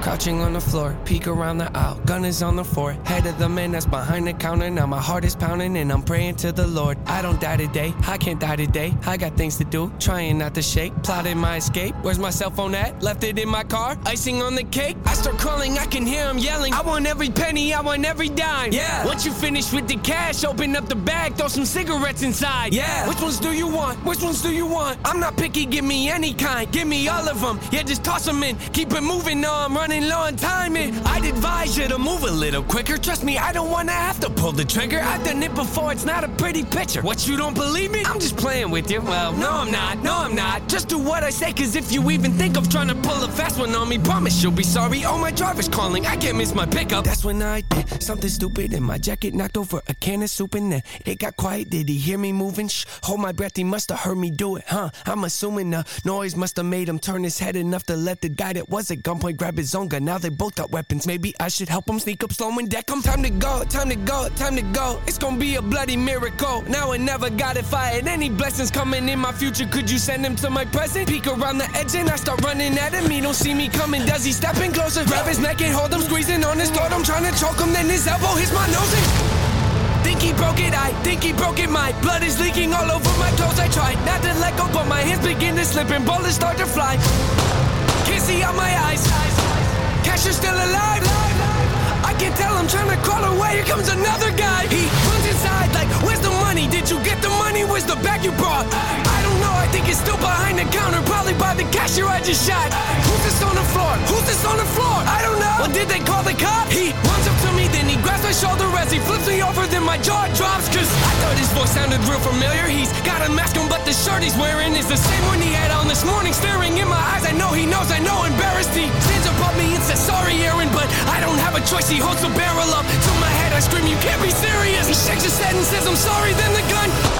Crouching on the floor, peek around the aisle, gun is on the floor. Head of the man that's behind the counter. Now my heart is pounding and I'm praying to the Lord. I don't die today, I can't die today. I got things to do, trying not to shake. Plotting my escape. Where's my cell phone at? Left it in my car. Icing on the cake. I start crawling, I can hear him yelling. I want every penny, I want every dime. Yeah. Once you finish with the cash, open up the bag, throw some cigarettes inside. Yeah. Which ones do you want? Which ones do you want? I'm not picky, give me any kind. Give me all of them. Yeah, just toss them in. Keep it moving, no, I'm running low on timing. I'd advise you to move a little quicker. Trust me, I don't wanna have to pull the trigger. I've done it before, it's not a pretty picture. What, you don't believe me? I'm just playing with you. Well, no, I'm not, no, I'm not. Just do what I say, cause if you even think of trying to pull a fast one on me, promise you'll be sorry. Oh, my driver's calling, I can't miss my pickup. That's when I did something stupid and my jacket knocked over a can of soup and then it got quiet. Did he hear me moving? Shh, hold my breath, he must have heard me do it, huh? I'm assuming the noise must have made him turn his head enough to let the guy that was at gunpoint grab his Now they both got weapons. Maybe I should help him sneak up slow and deck him. Time to go, time to go, time to go. It's gonna be a bloody miracle. Now I never got it fired. Any blessings coming in my future? Could you send them to my present? Peek around the edge and I start running at him. He don't see me coming. Does he step in closer? Grab his neck and hold him, squeezing on his throat. I'm trying to choke him, then his elbow hits my nose and. Think he broke it, I think he broke it. My blood is leaking all over my clothes. I tried not to let go, but my hands begin to slip and bullets start to fly. Can't see out my eyes. Cash is still alive. I can tell I'm trying to crawl away. Here comes another guy. He runs inside like, Where's the money? Did you get the money? Where's the bag you brought? I don't know. I think it's still behind the counter. Probably by the cashier I just shot. Who's this on the floor? Who's this on the floor? I don't know. Well, did they call the cop? He runs up to me, then he grabs my shoulder as he flips me over. Then my jaw drops. Cause I thought his voice sounded real familiar. He's got a mask on, but the shirt he's wearing is the same one he had on this morning. Staring in my eyes, I know he knows, I know embarrassed. He stands above me and says, Sorry, Aaron, but I don't have a choice. He holds the barrel up to my head. I scream, You can't be serious. He shakes his head and says, I'm sorry. Then the gun.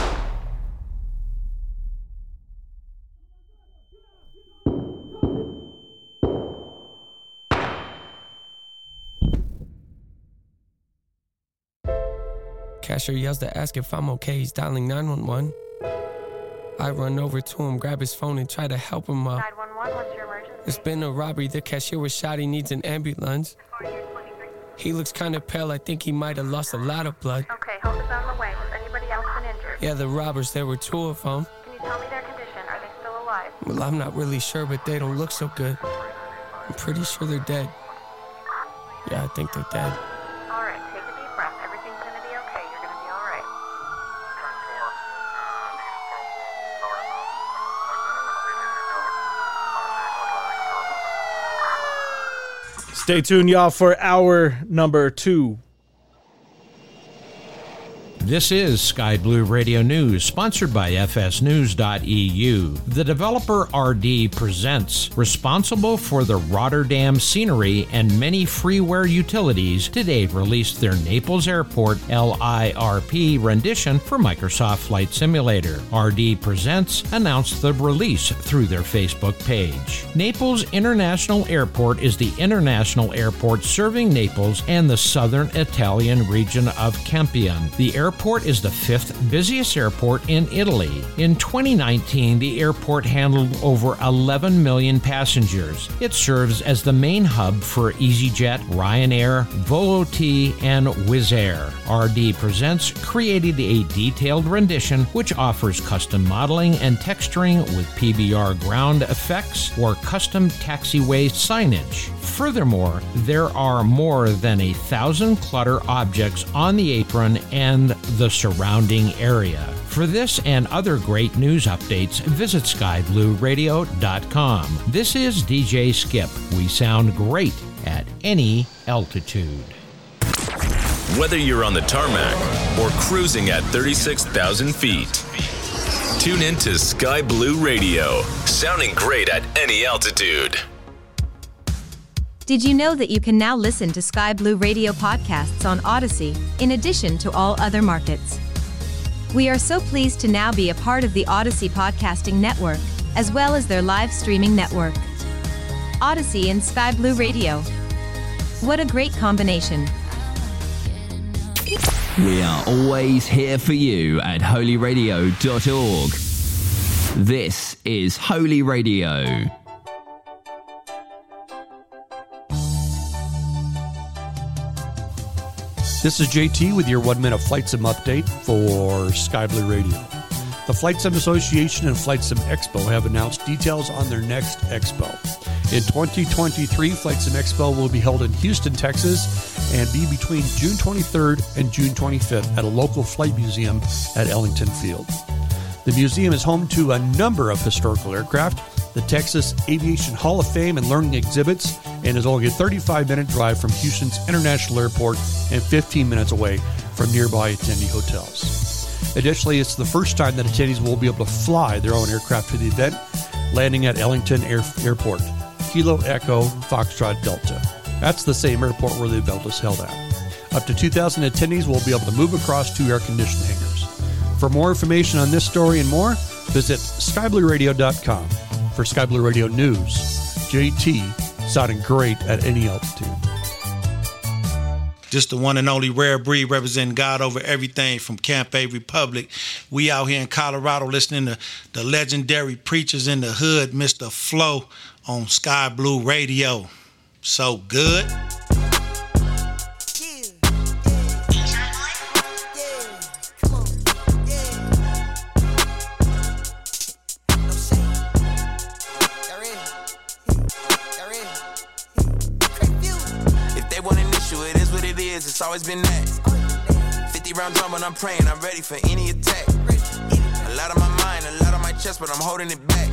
Cashier yells to ask if I'm okay. He's dialing 911. I run over to him, grab his phone, and try to help him up. 911, what's your emergency? It's been a robbery. The cashier was shot. He needs an ambulance. He looks kind of pale. I think he might have lost a lot of blood. Okay, hold this on the way. Has anybody else been injured? Yeah, the robbers, there were two of them. Can you tell me their condition? Are they still alive? Well, I'm not really sure, but they don't look so good. I'm pretty sure they're dead. Yeah, I think they're dead. All right, take a deep breath. Everything's gonna be okay. You're gonna be all right. Stay tuned, y'all, for hour number two. This is Sky Blue Radio News, sponsored by FSNews.eu. The developer RD Presents, responsible for the Rotterdam scenery and many freeware utilities, today released their Naples Airport LIRP rendition for Microsoft Flight Simulator. RD Presents announced the release through their Facebook page. Naples International Airport is the international airport serving Naples and the southern Italian region of Campania. The airport airport is the fifth busiest airport in Italy. In 2019, the airport handled over 11 million passengers. It serves as the main hub for EasyJet, Ryanair, Volotea, and Wizz Air. RD Presents created a detailed rendition which offers custom modeling and texturing with PBR ground effects or custom taxiway signage. Furthermore, there are more than a thousand clutter objects on the apron and the surrounding area. For this and other great news updates, visit skyblueradio.com. This is DJ Skip. We sound great at any altitude. Whether you're on the tarmac or cruising at 36,000 feet, tune in to Sky Blue Radio, sounding great at any altitude. Did you know that you can now listen to Sky Blue Radio podcasts on Odyssey, in addition to all other markets? We are so pleased to now be a part of the Odyssey Podcasting Network, as well as their live streaming network. Odyssey and Sky Blue Radio. What a great combination! We are always here for you at holyradio.org. This is Holy Radio. This is JT with your one minute Flight Sim update for Sky Blue Radio. The Flight Sim Association and Flight Sim Expo have announced details on their next expo. In 2023, Flight Sim Expo will be held in Houston, Texas, and be between June 23rd and June 25th at a local flight museum at Ellington Field. The museum is home to a number of historical aircraft, the Texas Aviation Hall of Fame and learning exhibits, and is only a 35 minute drive from Houston's International Airport and 15 minutes away from nearby attendee hotels. Additionally, it's the first time that attendees will be able to fly their own aircraft to the event, landing at Ellington Air- Airport, Kilo Echo Foxtrot Delta. That's the same airport where the event is held at. Up to 2,000 attendees will be able to move across two air conditioned hangars. For more information on this story and more, visit skyblueradio.com. For Sky Blue Radio News, JT, sounding great at any altitude. Just the one and only rare breed representing God over everything from Camp A Republic. We out here in Colorado listening to the legendary Preachas in the hood, Mr. Flow on Sky Blue Radio. So good. Always been that. 50 round drum, and I'm praying. I'm ready for any attack. A lot on my mind, a lot on my chest, but I'm holding it back.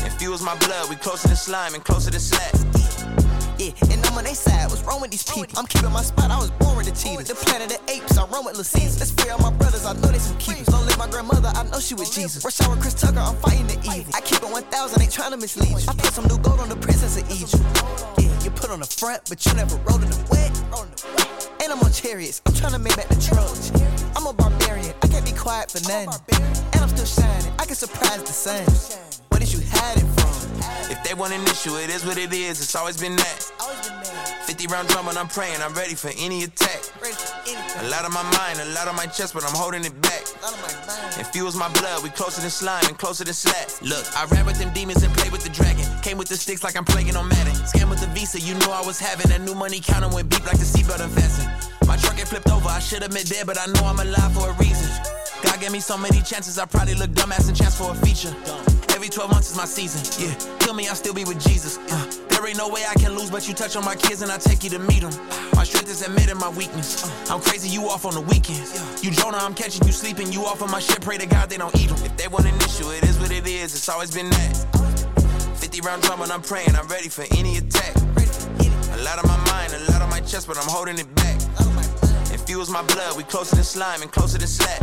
It fuels my blood. We closer to slime and closer to slack. Yeah, and I'm on their side. What's wrong with these people? I'm keeping my spot. I was born with the cheetahs. The planet of apes. I run with Lacees. Let's free all my brothers. I know they some keepers. Don't let my grandmother. I know she with Jesus. Rush hour Chris Tucker. I'm fighting the evil. I keep it 1,000. Ain't trying to mislead you. I put some new gold on the princess of Egypt. Yeah, you put on the front, but you never rode in the wet. And I'm on chariots. I'm trying to make back the trust. I'm a barbarian. I can't be quiet for nothing. And I'm still shining. I can surprise the sun. What is you hiding from? If they want an issue, it is what it is. It's always been that. 50 round drum, and I'm praying. I'm ready for any attack. A lot on my mind, a lot on my chest, but I'm holding it back. It fuels my blood. We closer than slime and closer than slack. Look, I ran with them demons and played with the dragon. Came with the sticks like I'm playing on Madden. Scam with the visa, you know I was having That new money counter went beep like the seatbelt investing. My truck get flipped over, I should have been dead, but I know I'm alive for a reason. God gave me so many chances, I probably look dumbass and chance for a feature. Every 12 months is my season, yeah. Kill me, I'll still be with Jesus. Uh, there ain't no way I can lose, but you touch on my kids and I take you to meet them. My strength is admitting my weakness. Uh, I'm crazy, you off on the weekends. You Jonah, I'm catching you sleeping. You off on my shit, pray to God they don't eat them. If they want an issue, it is what it is. It's always been that. 50 round drum and I'm praying, I'm ready for any attack. A lot on my mind, a lot on my chest, but I'm holding it back. My blood, we closer than slime and closer than slack.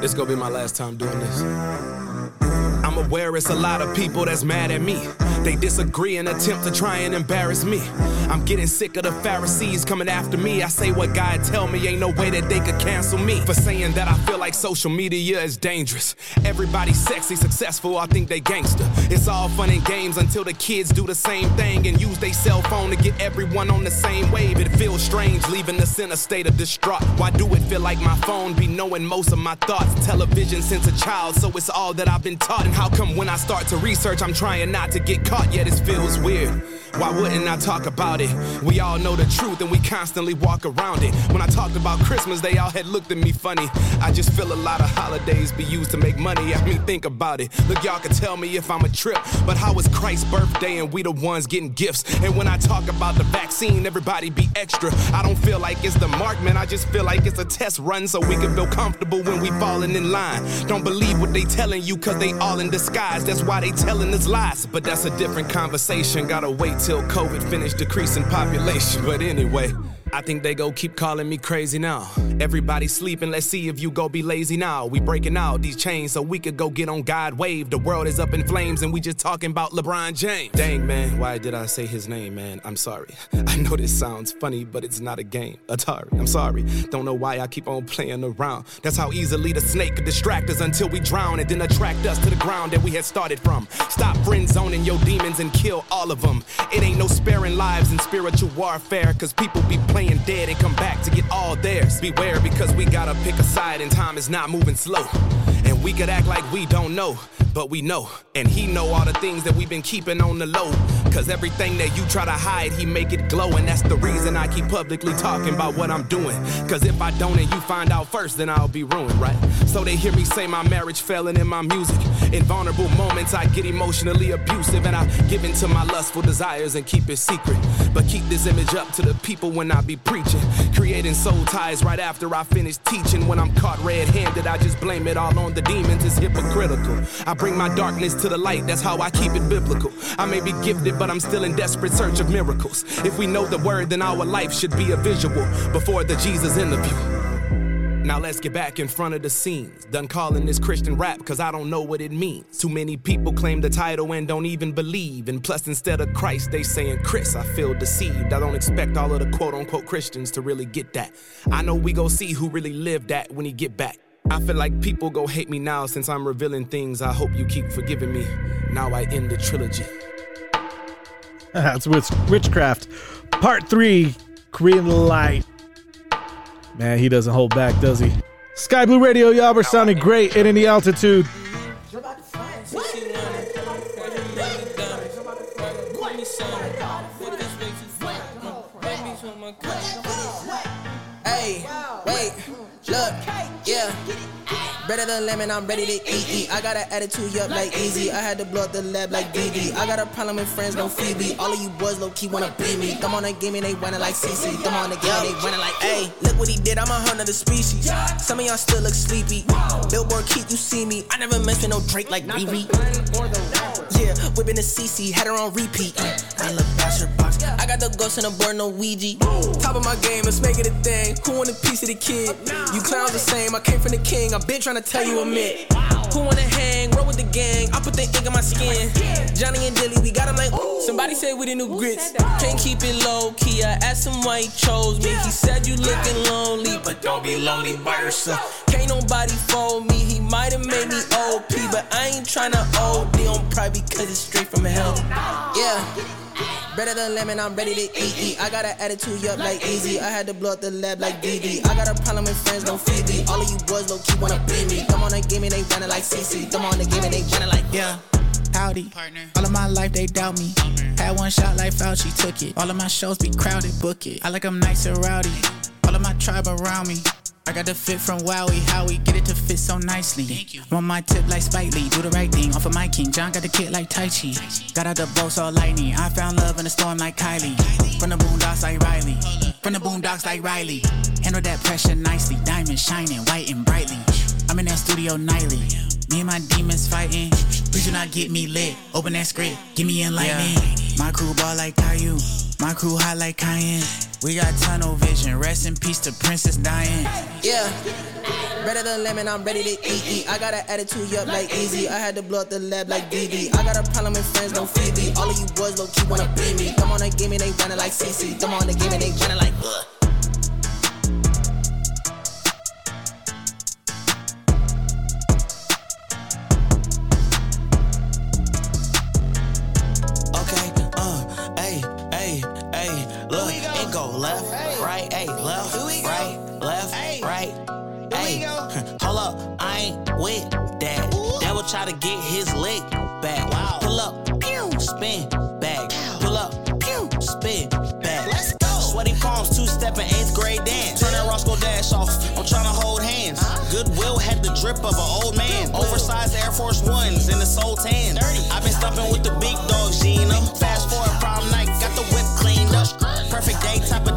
This gonna be my last time doing this. I'm aware it's a lot of people that's mad at me. They disagree and attempt to try and embarrass me. I'm getting sick of the Pharisees coming after me. I say what God tell me, ain't no way that they could cancel me for saying that I feel like social media is dangerous. Everybody's sexy, successful, I think they gangster. It's all fun and games until the kids do the same thing and use their cell phone to get everyone on the same wave. It feels strange leaving the center state of distraught. Why do it feel like my phone be knowing most of my thoughts? Television since a child, so it's all that I've been taught. And how come when I start to research, I'm trying not to get caught? Yet it feels weird. Why wouldn't I talk about it? We all know the truth and we constantly walk around it. When I talked about Christmas, they all had looked at me funny. I just feel a lot of holidays be used to make money. I mean, think about it. Look, y'all can tell me if I'm a trip, but how is Christ's birthday and we the ones getting gifts? And when I talk about the vaccine, everybody be extra. I don't feel like it's the mark, man. I just feel like it's a test run so we can feel comfortable when we falling in line. Don't believe what they telling you cause they all in disguise. That's why they telling us lies. But that's a different conversation. Gotta wait till COVID finished decreasing population. But anyway. I think they go keep calling me crazy now. Everybody sleeping, let's see if you go be lazy now. We breaking out these chains so we could go get on God wave. The world is up in flames and we just talking about LeBron James. Dang man, why did I say his name, man? I'm sorry. I know this sounds funny, but it's not a game. Atari, I'm sorry. Don't know why I keep on playing around. That's how easily the snake could distract us until we drown and then attract us to the ground that we had started from. Stop friend zoning your demons and kill all of them. It ain't no sparing lives in spiritual warfare, cause people be playing dead and come back to get all theirs. Beware because we gotta pick a side and time is not moving slow. And we could act like we don't know, but we know. And he know all the things that we've been keeping on the low. Cause everything that you try to hide, he make it glow. And that's the reason I keep publicly talking about what I'm doing. Cause if I don't and you find out first, then I'll be ruined, right? So they hear me say my marriage failing in my music. In vulnerable moments, I get emotionally abusive and I give in to my lustful desires and keep it secret. But keep this image up to the people when I be preaching. Creating soul ties right after I finish teaching. When I'm caught red handed, I just blame it all on the demons. It's hypocritical. I bring my darkness to the light, that's how I keep it biblical. I may be gifted, but I'm still in desperate search of miracles. If we know the word, then our life should be a visual before the Jesus interview. Now let's get back in front of the scenes. Done calling this Christian rap cause I don't know what it means. Too many people claim the title and don't even believe. And plus, instead of Christ, they saying Chris. I feel deceived. I don't expect all of the quote unquote Christians to really get that. I know we go see who really lived that when he get back. I feel like people go hate me now since I'm revealing things. I hope you keep forgiving me. Now I end the trilogy. That's witch- witchcraft. Part three, Kieran Light. Man, he doesn't hold back, does he? Sky Blue Radio, y'all, we're sounding great at any altitude. Hey, wait, look, yeah. Better than lemon, I'm ready to eat. I got an attitude, yup, like easy. I had to blow up the lab like DD. I got a problem with friends, no Phoebe. All of you boys low key wanna beat me. Come on and give me, they running like CC. Come on and give me, they running like, hey, look what he did, I'm a hundred of the species. Some of y'all still look sleepy. Billboard Keith, you see me. I never mentioned no Drake like Riri. Yeah, whipping the CC, had her on repeat. I your box. I got the ghost in the board, no Ouija. Top of my game, let's make it a thing. Who want a piece of the kid? You clowns the same, I came from the king. I've been trying to tell you a myth. Who wanna hang? Roll with the gang. I put the ink on my skin. Johnny and Dilly, we got him like, ooh. Somebody say we the new grits. Can't keep it low key. I asked him why he chose me. He said you looking lonely, but don't be lonely by yourself. Can't nobody fold me. He might have made me OP, but I ain't tryna OD on pride because it's straight from hell. Yeah. Better than lemon, I'm ready to eat. eat. I got an attitude, yup, like easy. I had to blow up the lab like DD. I got a problem with friends, no Phoebe. All of you boys low key wanna beat me. Come on and give me, they running like CC. Come on and give me, they running like Yeah. Howdy. Partner. All of my life they doubt me. Had one shot like Fauci took it. All of my shows be crowded, book it. I like them nice and rowdy. All of my tribe around me. I got the fit from Wowie, how we get it to fit so nicely. Thank you. I'm on my tip like Spike Lee, do the right thing, off of my king. John got the kit like Tai Chi. Got out the boat all lightning. I found love in the storm like Kylie. From the boondocks like Riley. From the boondocks like Riley. Handle that pressure nicely. Diamond shining, white and brightly. I'm in that studio nightly. Me and my demons fighting. Please do not get me lit. Open that script, give me enlightening. My crew ball like Caillou. My crew hot like Cayenne. We got tunnel vision. Rest in peace to Princess Diane. Yeah. Better than lemon, I'm ready to eat. eat. I got an attitude, yup, like easy. I had to blow up the lab like DD. I got a problem with friends, no Phoebe. All of you boys low key wanna be me. Come on they give me, they running like CC. Come on they give me, they running like. Ugh. Go left, right, hey, left, right, left, right, hey. Hold up, I ain't with that. Devil try to get his leg back. Wow. Pull up, pew, spin back. Pull up, pew, spin back. Let's go. Sweaty palms, two step in eighth grade dance. Turn that Roscoe dash off. I'm trying to hold hands. Goodwill had the drip of an old man. Oversized Air Force Ones in the soul tan. I've been stumping with the big dog, Gina. Fast forward prom night, got the whip cleaned up. Perfect day, type of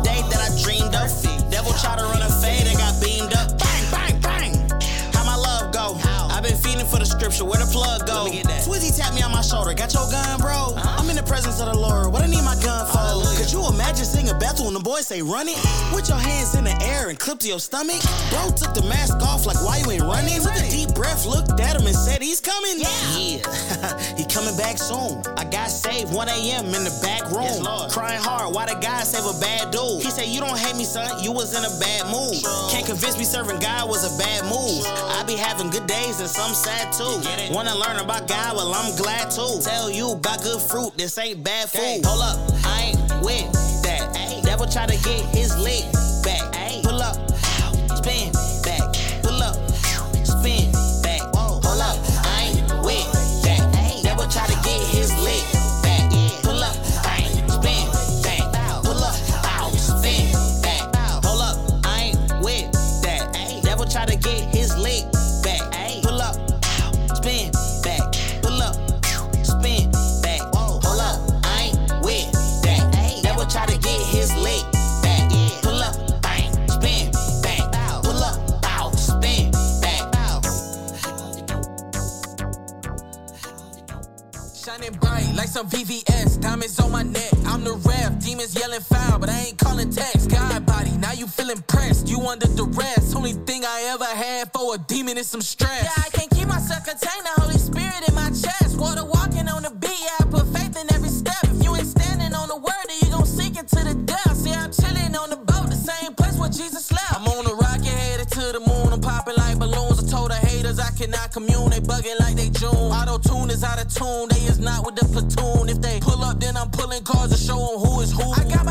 scripture, where the plug go? Swizzy tapped me on my shoulder, got your gun, bro. I'm in the presence of the Lord, what I need my gun for? Could you imagine singing Bethel when the boys say run it? With your hands in the air and clip to your stomach? Bro took the mask off like why you ain't running? Took a deep breath, looked at him and said he's coming. Yeah, yeah. he coming back soon. I got saved 1 a.m. in the back room. Yes, Crying hard, why the guy save a bad dude? He said, You don't hate me, son, you was in a bad mood. Can't convince me serving God was a bad move. I be having good days and some sad too. Wanna learn about God? Well, I'm glad to. Tell you about good fruit, this ain't bad food. Hold up, I ain't with that. Devil try to get his leg like some VVS. Diamonds on my neck. I'm the ref. Demons yelling foul, but I ain't calling text. God body, now you feel impressed. You under duress. Only thing I ever had for a demon is some stress. Yeah, I can't keep myself contained. The Holy Spirit in my chest. Water walking on the beat. Yeah, I put faith in every step. If you ain't standing on the word, then you gon' sink into the depths. See, I'm chilling on the boat, the same place where Jesus cannot commune. They bugging like they June. Auto tune is out of tune. They is not with the platoon. If they pull up, then I'm pulling cars to show them who is who. I got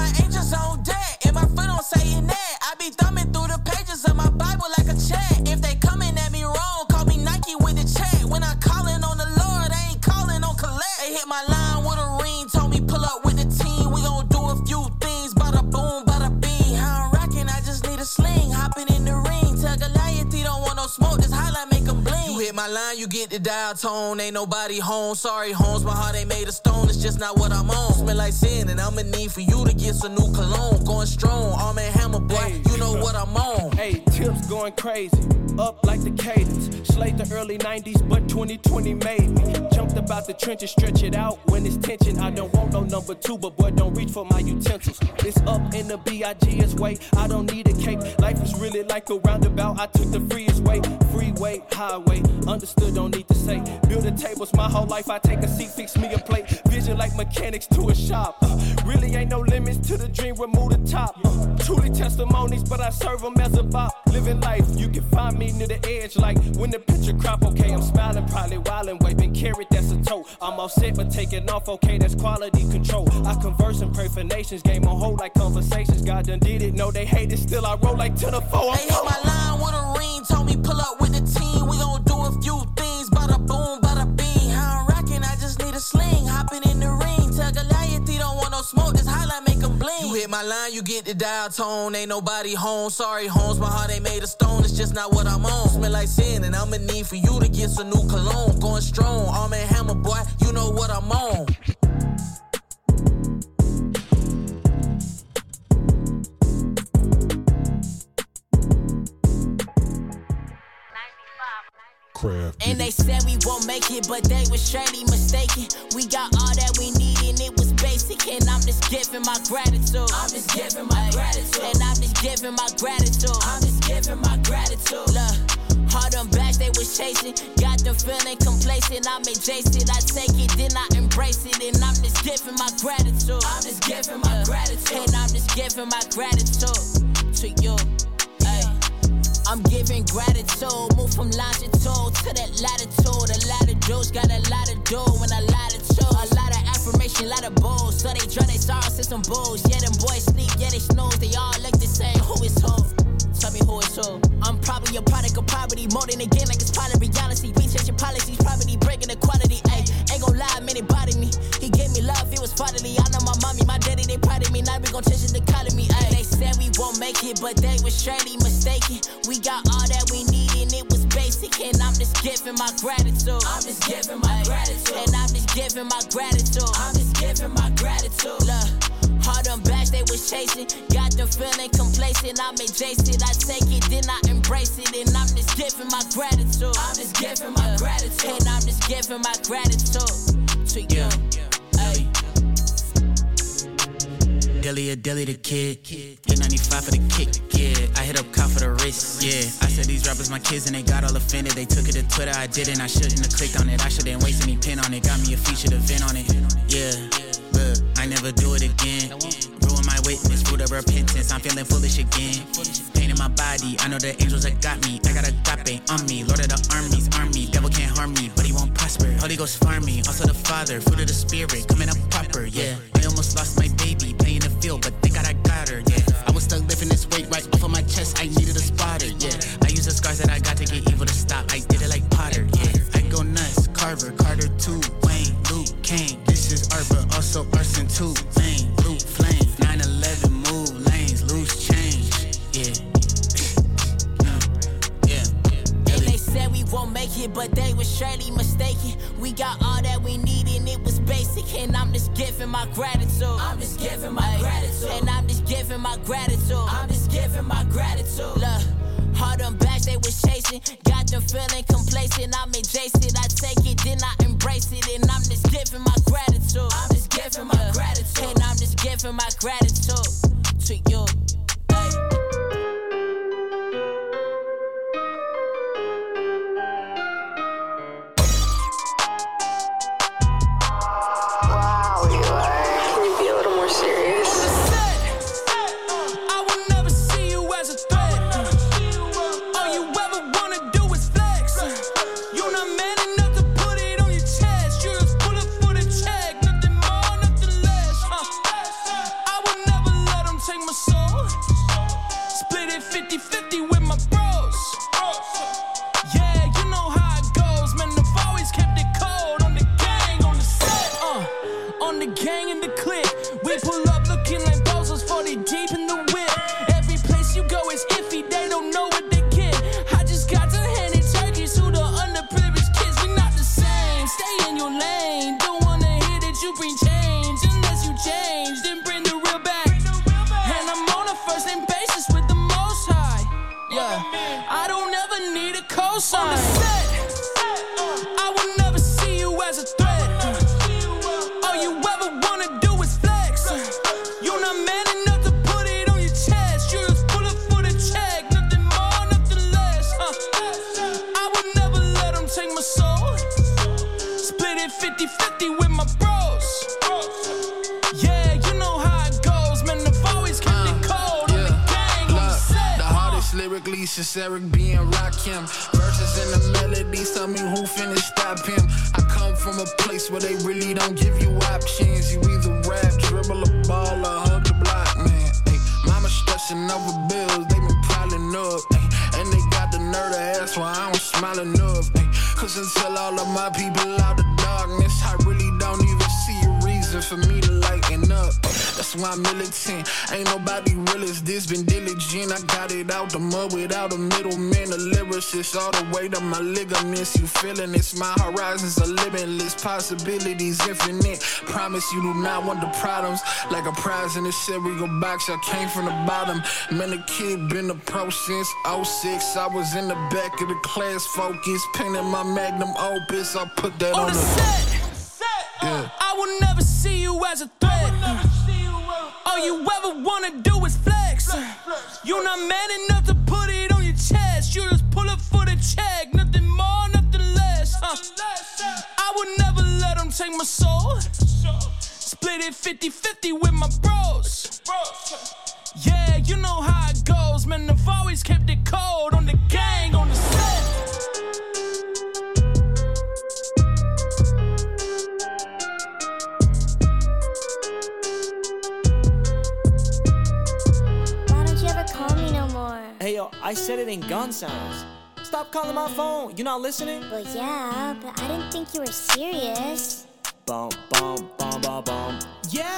my line, you get the dial tone. Ain't nobody home. Sorry, homes, my heart ain't made of stone. It's just not what I'm on. Smell like sin, and I'ma need for you to get some new cologne. Going strong, arm and hammer, boy. You know what I'm on. Hey, tips going crazy, up like the cadence. Slayed the early 90s, but 2020 made me. Jumped about the trenches, stretch it out when it's tension. I don't want no number two, but boy, don't reach for my utensils. It's up in the B.I.G.'s way. I don't need a cape. Life is really like a roundabout. I took the freest way, freeway, highway. Understood, don't need to say. Building tables my whole life. I take a seat, fix me a plate. Vision like mechanics to a shop. Uh, really ain't no limits to the dream, remove the top. Uh, truly testimonies, but I serve them as a bop. Living life, you can find me near the edge. Like when the picture crop, okay, I'm smiling, probably wildin', waving carrot, that's a toe. I'm all set, but taking off, okay, that's quality control. I converse and pray for nations, game on hold like conversations. God done did it, no, they hate it, still I roll like to the four. They hit my line with a ring, told me pull up with the team. We gon' a few things, bada boom, bada bing. How I'm rocking, I just need a sling, hopping in the ring. Tell Goliath he don't want no smoke, just highlight make him bling. You hit my line, you get the dial tone. Ain't nobody home. Sorry, Holmes, my heart ain't made of stone. It's just not what I'm on. Smell like sin, and I'ma need for you to get some new cologne. Going strong, arm and hammer, boy. You know what I'm on. Craft. And they said we won't make it, but they was surely mistaken. We got all that we need and it was basic. basic, and I'm just giving my gratitude. I'm just giving my gratitude. And I'm just giving my gratitude. I'm just giving my gratitude. Look. All them bags they was chasing, got them feeling complacent. I'm adjacent, I take it, then I embrace it, and I'm just giving my gratitude. I'm just giving my gratitude, and I'm just giving my gratitude to you. I'm giving gratitude, move from longitude to that latitude. A lot of dudes got a lot of do when a lot of choose. A lot of affirmation, a lot of bulls. So they draw they sorrows to some bulls. Yeah, them boys sleep, yeah, they snooze. They all look the same. Who is who? Tell me who is who. I'm probably a product of poverty. More than again, like it's of reality. We changing policies, poverty, breaking equality. Ayy, lie, man, it bothered me. He gave me love, it was fatherly. I know my mommy, my daddy, they proud of me. Now we gon' change the economy. Ayy, they said we won't make it, but they was surely mistaken. We got all that we need, and it was basic. And I'm just giving my gratitude. I'm just giving my gratitude. And I'm just giving my gratitude. I'm just giving my gratitude. Look. All them bags they was chasing, got them feeling complacent. I'm adjacent, I take it, then I embrace it, and I'm just giving my gratitude. I'm just giving giving my gratitude to you. Ay. Dilly a dilly the kid. Hit 95 for the kick, yeah. I hit up cop for the wrist, yeah. I said these rappers my kids and they got all offended. They took it to Twitter, I didn't. I shouldn't have clicked on it. I shouldn't waste any pen on it. Got me a featured event on it, yeah. Look, I never do it again. Repentance. I'm feeling foolish again. Pain in my body, I know the angels that got me. I got a agape on me. Lord of the armies, army. Devil can't harm me, but he won't prosper. Holy Ghost farm me. Also the Father, fruit of the Spirit, coming up proper, yeah. I almost lost my baby, playing the field, but thank God I got her, yeah. I was stuck lifting this weight right off of my chest. I needed a spotter, yeah. I used the scars that I got to get evil to stop. I did it like Potter, yeah. I go nuts, Carver, Carter, two, Wayne, Luke, Kane. This is art, but also arson too. It, but they was surely mistaken. We got all that we need, and it was basic. And I'm just giving my gratitude. I'm just giving my gratitude. And I'm just giving my gratitude. I'm just giving my gratitude. Look. All them bags they was chasing, got them feeling complacent. I'm adjacent, I take it, then I embrace it, and I'm just giving my gratitude. I'm just giving my gratitude, and I'm just giving my gratitude to you. Eric B and Rakim. Verses and the melodies tell me who finna stop him. I come from a place where they really don't give you options. You either rap, dribble a ball, or hug the block, man. Ay, mama stressing over bills, they been piling up. ay, and they got the nerve to ask why I don't smile enough. ay, Cause until all of my people out of reason for me to lighten up. That's why I'm militant. Ain't nobody real as this, been diligent. I got it out the mud without a middleman. A lyricist all the way to my ligaments. You feeling it's my horizons are limitless, possibilities infinite. Promise you do not want the problems. Like a prize in a cereal box, I came from the bottom. Man, the kid been a pro since 06. I was in the back of the class, focused, painting my magnum opus. I put that on, On the the set, you ever wanna do is flex. You're not man enough to put it on your chest. You just pull it for the check, nothing more, nothing less. Uh, I would never let them take my soul. Split it 50 50 with my bros. Yeah, you know how it goes, man. I've always kept it cold I said it in gun sounds. Stop calling my phone. You're not listening? Well, yeah, but I didn't think you were serious. Bum bum bum bum bum. Yeah.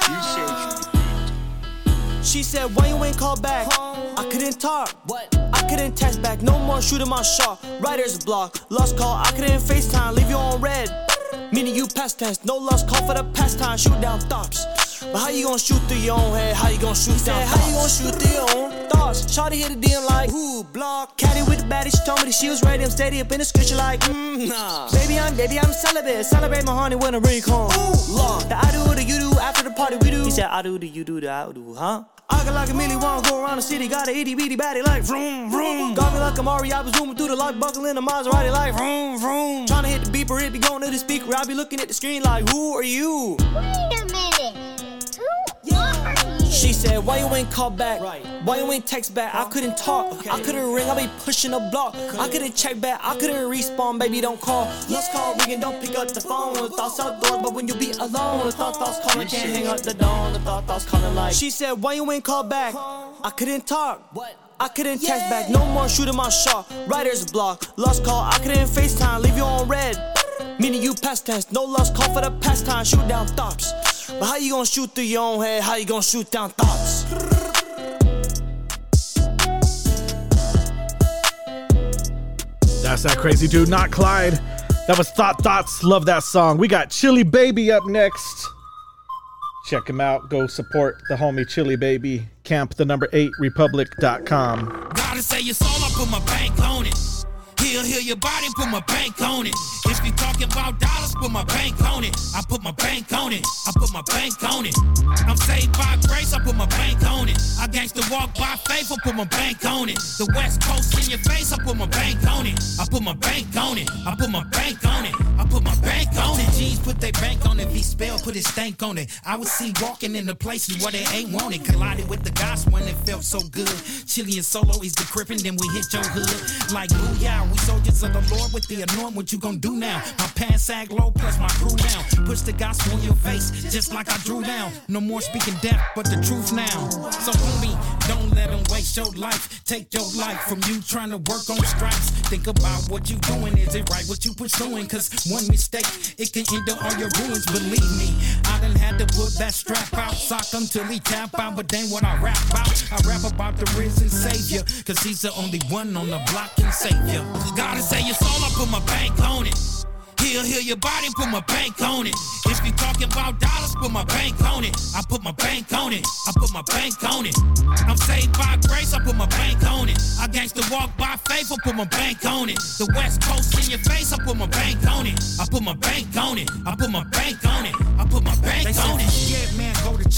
She said, Why you ain't called back? I couldn't talk. What? I couldn't text back. No more shooting my shot. Writer's block. Lost call. I couldn't FaceTime. Leave you on red. Meaning you past tense. No lost call for the past time. Shoot down thoughts. But how you gonna shoot through your own head? How you gonna shoot down? How you gonna shoot through your own thoughts? Shawty hit a DM like, who block? Caddy with the baddie, she told me that she was ready. I'm steady up in the scripture like, mm, nah. Baby, I'm baby, I'm celibate. Celebrate my honey when the ring home. Ooh, Lord. The I do, the you do, after the party we do. He said, I do, the you do, the I do, huh? I got like a million wanna go around the city, got a itty bitty body like vroom vroom. Got me like a Mari, I was zooming through the lock buckle in the Maserati like vroom vroom. Tryna hit the beeper, it be going to the speaker. I be looking at the screen like, who are you? Wait a minute. Who are you? She said, Why you ain't call back? Why you ain't text back? I couldn't talk. I couldn't ring. I be pushing a block. I couldn't check back. I couldn't respawn. Baby, don't call. Lost call ringing. Don't pick up the phone. The thoughts outdoors, but when you be alone, the thought thoughts calling. Can't hang up the phone. The thought thoughts calling like. She said, Why you ain't call back? I couldn't talk. What? I couldn't text back. No more shooting my shot. Writer's block. Lost call. I couldn't FaceTime. Leave you on red. Meaning you past tense. No lost call for the pastime. Shoot down thoughts. But how you gonna shoot through your own head? How you gonna shoot down thoughts? That's that crazy dude, not Klyde. That was Thot Thoughts. Love that song. We got Chille' Baby up next. Check him out. Go support the homie Chille' Baby. Camp the number eight republic.com. Gotta say it's all I put my bank on it. He'll heal your body, put my bank on it. If you talking about dollars, put my bank on it. I put my bank on it. I put my bank on it. I'm saved by grace, I put my bank on it. I gangsta walk by faith, I put my bank on it. The West Coast in your face, I put my bank on it. I put my bank on it. I put my bank on it. I put my bank on it. G's put their bank on it. V. Spell put his stank on it. I was see walking in the places where they ain't wanted. Collided with the gospel and it felt so good. Chille' and solo is the crippin', then we hit your hood. Like booyah, we soldiers of the Lord with the anoint. What you gon' do now? My pants sag low, plus my crew down. Push the gospel in your face, just like I drew down. No more speaking death, but the truth now. So homie, don't let them waste your life. Take your life from you trying to work on stripes. Think about what you doing. Is it right what you pursuing? Cause one mistake, it can end up on your ruins. Believe me, I done had to put that strap out, sock him till he tap out. But then what I rap about, I rap about the risen savior. Cause he's the only one on the block can save you. Gotta say it's all I put my bank on it. He'll heal your body, put my bank on it. If you talking about dollars, put my bank on it. I put my bank on it. I put my bank on it. I'm saved by grace, I put my bank on it. I gangsta walk by faith, I put my bank on it. The West Coast in your face, I put my bank on it. I put my bank on it. I put my bank on it. I put my bank on it. Scared man, go to.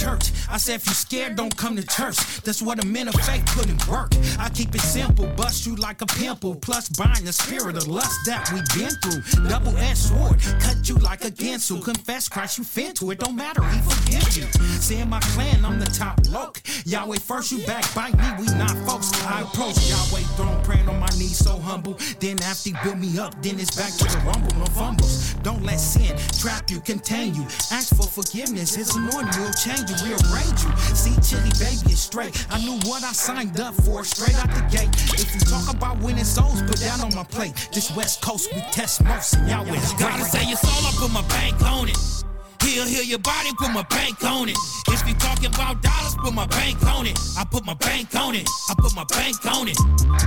I said if you scared, don't come to church. That's what a men of faith couldn't work. I keep it simple, bust you like a pimple. Plus bind the spirit of lust that we've been through. Double edged sword, cut you like a Ginsu. Confess Christ, you fit to it. Don't matter, he forgive you. See in my clan, I'm the top loke. Yahweh first, you backbite me, we not folks. I approach Yahweh throne, praying on my knees, so humble. Then after he build me up, then it's back to the rumble, no fumbles. Don't let sin trap you, contain you. Ask for forgiveness, his anointing will change you, rearrange you. See, Chille' baby is straight. I knew what I signed up for, straight out the gate. If you talk about winning souls, put that on my plate. This West Coast, we test most, and Yahweh is Gotta say it's all I put my bank on it. He'll heal your body, put my bank on it. If you talking about dollars, put my bank on it. I put my bank on it. I put my bank on it.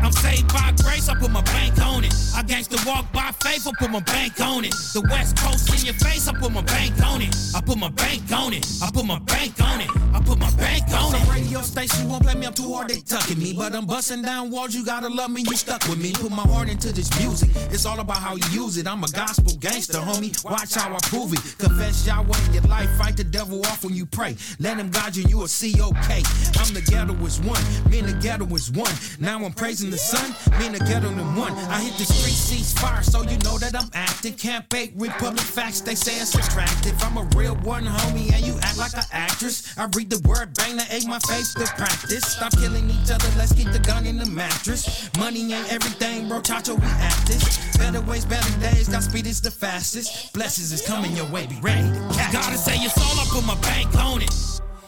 I'm saved by grace, I put my bank on it. I gangsta walk by faith, I put my bank on it. The West Coast in your face, I put my bank on it. I put my bank on it. I put my bank on it. I put my bank on it. Some radio station won't play me up too hard, they tucking me. But I'm busting down walls, you gotta love me, you stuck with me. Put my heart into this music. It's all about how you use it. I'm a gospel gangster, homie. Watch how I prove it. Confess Yahweh in your life, fight the devil off when you pray. Let him guide Dodging, you will see okay. I'm the ghetto is one, me and the ghetto is one. Now I'm praising the sun, me and the ghetto in one. I hit the street ceasefire, so you know that I'm active. Can't fake Republic facts, they say it's attractive. I'm a real one, homie, and you act like an actress. I read the word, bang, that ain't my face to practice. Stop killing each other, let's keep the gun in the mattress. Money ain't everything, bro, Chacho, we at this. Better ways, better days, got speed is the fastest. Blessings is coming your way, be ready Gotta say it's all up, put my bank on it.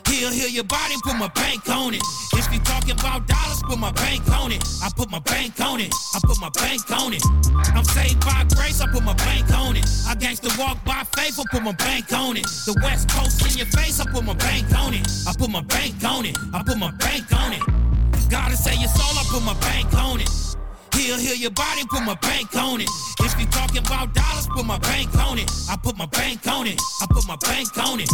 Heal, heal your body, put my bank on it. If you talking about dollars, put my bank on it. I put my bank on it. I put my bank on it. I'm saved by grace, I put my bank on it. I gangsta walk by faith, I put my bank on it. The West Coast in your face, I put my bank on it. I put my bank on it. I put my bank on it. Gotta say it's all, I put my bank on it. Heal, heal your body, put my bank on it. If you talking about dollars, put my bank on it. I put my bank on it. I put my bank on it.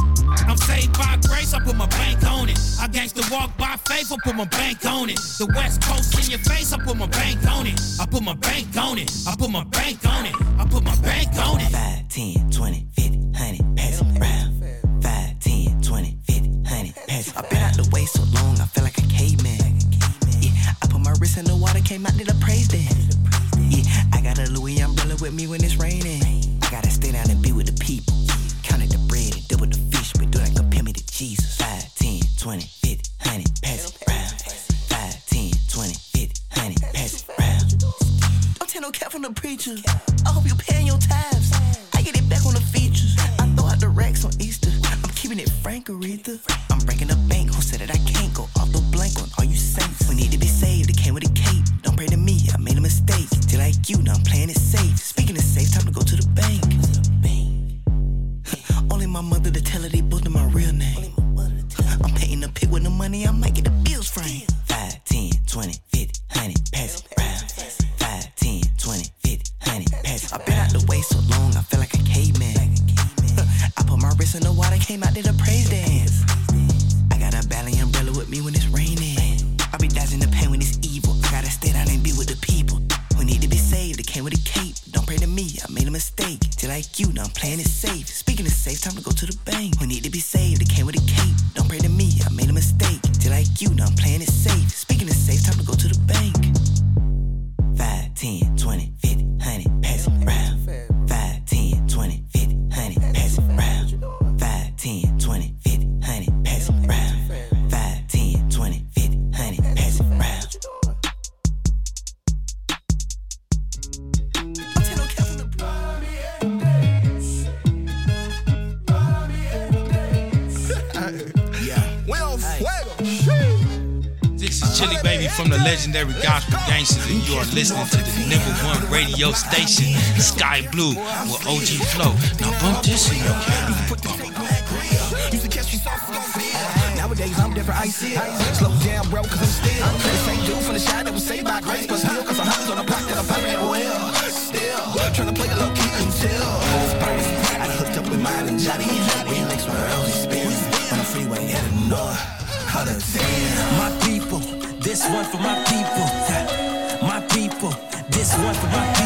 I'm saved by grace, I put my bank on it. I gangsta walk by faith, I put my bank on it. The West Coast in your face, I put my bank on it. I put my bank on it. I put my bank on it. I put my bank on it. 5, 10, 20, 50, 100, pass it round. 5, 10, 20, 50, 100, pass it I've been out the way so long, I feel like a caveman. I wrist in the water, came out, did a praise dance. Yeah, I got a Louis umbrella with me when it's raining. I gotta stay down and be with the people. Counted the bread and double the fish, but do not compare me to Jesus. 5, 10, 20, 50, 100, pass it round. 5, 10, 20, 50, 100, pass it round. Don't tell no cap from the preacher. I hope you're paying your tithes. I get it back on the features. I throw out the racks on Easter. I'm keeping it frank, Aretha. I'm breaking the bank. Who said that I can't go off the blank on all you saints? We need to be saved. It came with a cape. Don't pray to me. I made a mistake. Till like you, now I'm playing it safe. Speaking of safe, time to go to the bank. Only my mother to tell her they booked in my real name. I'm painting the pit with the money. I might get the bills framed. 5, 10, 20, 50, 100, pass it Wrist in the water, came out, did a praise dance. I got a Bally umbrella with me when it's raining. I be dodging the pain when it's evil. I gotta stay down and be with the people who need to be saved. They came with a cape. Don't pray to me, I made a mistake. Till like you, now I'm playing it safe. Speaking of safe, time to go to the bank. Who need to be saved? They came with a cape. Don't pray to me, I made a mistake. Till like you, now I'm playing it safe, legendary Gospel Gangsters, and you are listening to the number one radio station, Sky Blue, with OG Flow. Now bump this in your Nowadays I'm different, I see it. Slow down, bro, cause I'm still the same dude from the shot that was saved by grace, but still, one for my people. My people, this one for my people.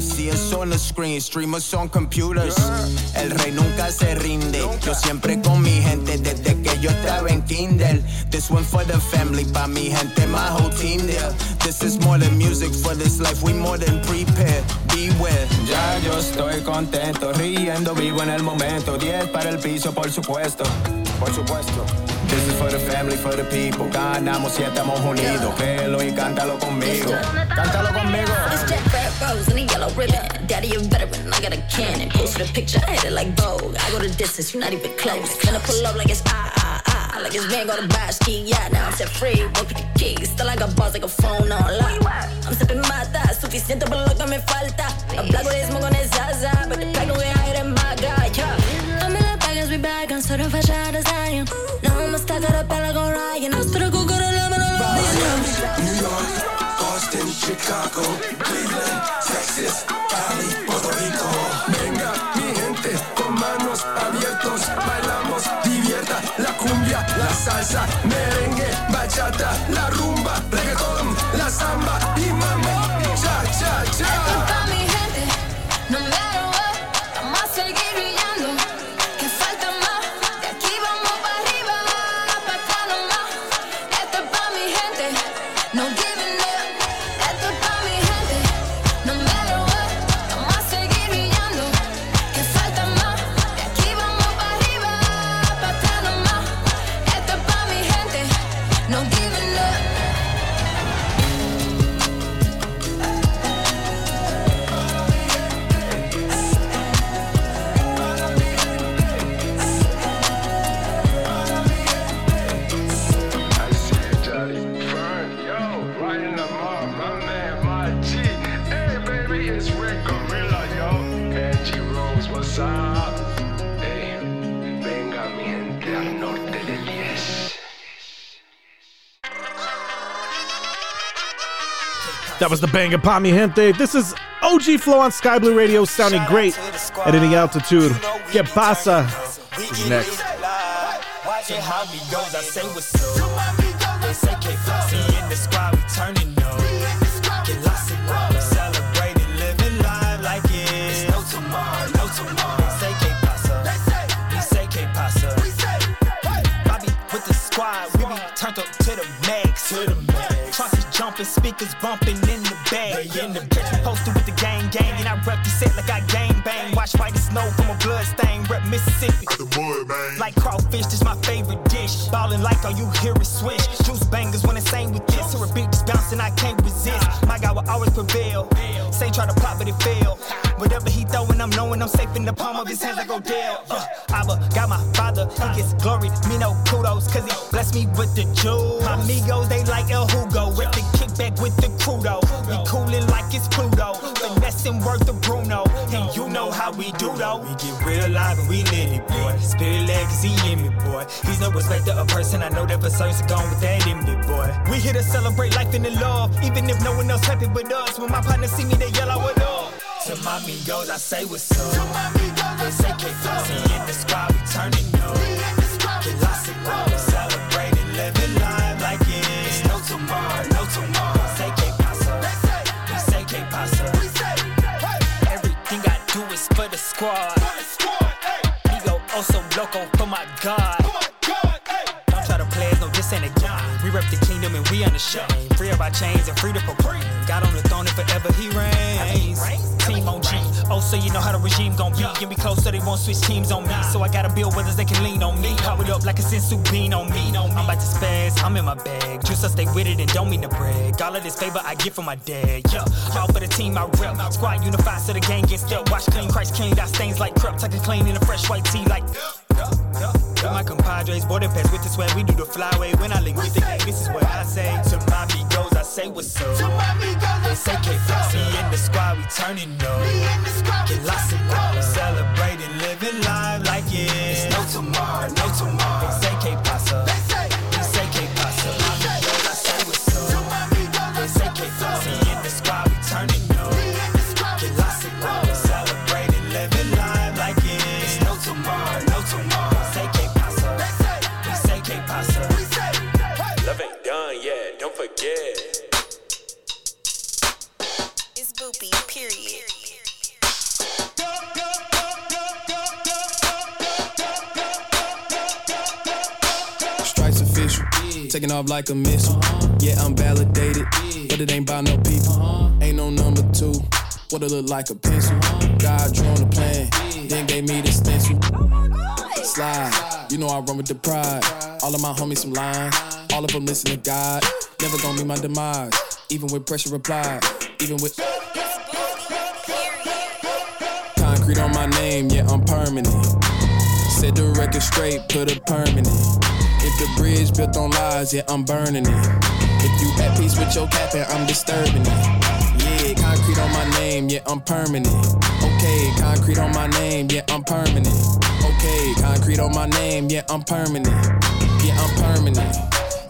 See us on the screen, streamers on computers. El rey nunca se rinde. Yo siempre con mi gente desde que yo estaba en Kindle. This one for the family, pa' mi gente, my whole team there. This is more than music for this life, we more than prepared. Beware. Ya yo estoy contento, riendo, vivo en el momento. 10 para el piso, por supuesto. Por supuesto. This is for the family, for the people. Ganamos y estamos unidos. Créelo y cántalo conmigo. Cántalo conmigo. It's Jack Red Rose and a yellow ribbon. Daddy, a veteran, I got a cannon. Posted a picture, I had it like Vogue. I go the distance, you're not even close. Gonna pull up like it's ah, ah, ah. Like it's man go to buy a ski. Now I'm set free, won't pick the keys. Still I got balls like a phone on lock. I'm sipping mata, suficiente por lo que me falta. Hablar de smoke on el Zaza, but the That was the bang of Pa Mi Gente. This is OG Flow on Sky Blue Radio, sounding great at any altitude. Que Pasa is next. Watching how we goes, I say what's up. They say K-Flossy in the squad, we turning up. Get lost in love, celebrating, living life like it's no tomorrow, no tomorrow. Say K-Pasa, we say K-Pasa. Bobby with the squad, we be turned up to the max, to the max. Trunks jumping, speakers bumping in bag. In the bitch, we posted with the gang gang, and I rep the set like I gang bang. Watch white snow from a blood stain, rep Mississippi. Like crawfish, this my favorite dish. Ballin' like all you hear is swish. Juice bangers when it's same with this. Hear a beat just bouncing, I can't resist. My guy will always prevail. Say try to pop, but it fail. Whatever he throwing, I'm knowing I'm safe in the palm of his hands. I go Dale. Uh, Abba got my father, he gets glory. Me no kudos, cause he blessed me with the jewels. My amigos, they like El Hugo. With the kickback with the crudo. We coolin' like it's Pluto. Finessing worth of Bruno. And you know how we do though. We get real live and we lit it, boy. Spirit legacy in me, boy. He's no respecter of person. I know that for certain gone with that in me, boy. We here to celebrate life and the love. Even if no one else happy but us. When my partner see me, they yell out, what up? To my amigos, I say what's up. To my amigos, they say K-Flossy in the squad, we turning up. Get lost in squad. Ego also loco for my God. Rep the kingdom and we unashamed. Free of our chains and free to proclaim. God on the throne and forever he reigns. Team on G. Oh, so you know how the regime gon' be. Get me close so they won't switch teams on me. So I gotta build brothers they can lean on me. Power it up like a senzu bean on me. I'm about to spaz, I'm in my bag. Juice, I stay with it and don't mean to brag. All of this favor I get from my dad. Yeah, all for the team I rep. Squad unified so the gang gets up. Watch clean, Christ clean, got stains like crap. Tucking clean in a fresh white tee like. With my compadres. Border pass with the swag, we do the flyway. When I link with the gang, this is what I say. To my amigos, I say what's up. To my amigos, They say K Me in the squad, we turning up. Me in the squad, we Get lost in turning up. Celebrating, living life like it's no tomorrow, no tomorrow. Taking off like a missile. Yeah, I'm validated. But it ain't by no people. Ain't no number two. What it look like a pencil. God drew on the plan. Then gave me the stencil. Slide. You know I run with the pride. All of my homies some lines. All of them listen to God. Never gonna be my demise. Even with pressure applied. Even with. Concrete on my name, yeah, I'm permanent. Set the record straight, put a permanent. If the bridge built on lies, yeah, I'm burning it. If you at peace with your capping, I'm disturbing it. Yeah, concrete on my name, yeah, I'm permanent. Okay, concrete on my name, yeah, I'm permanent. Okay, concrete on my name, yeah, I'm permanent. Yeah, I'm permanent.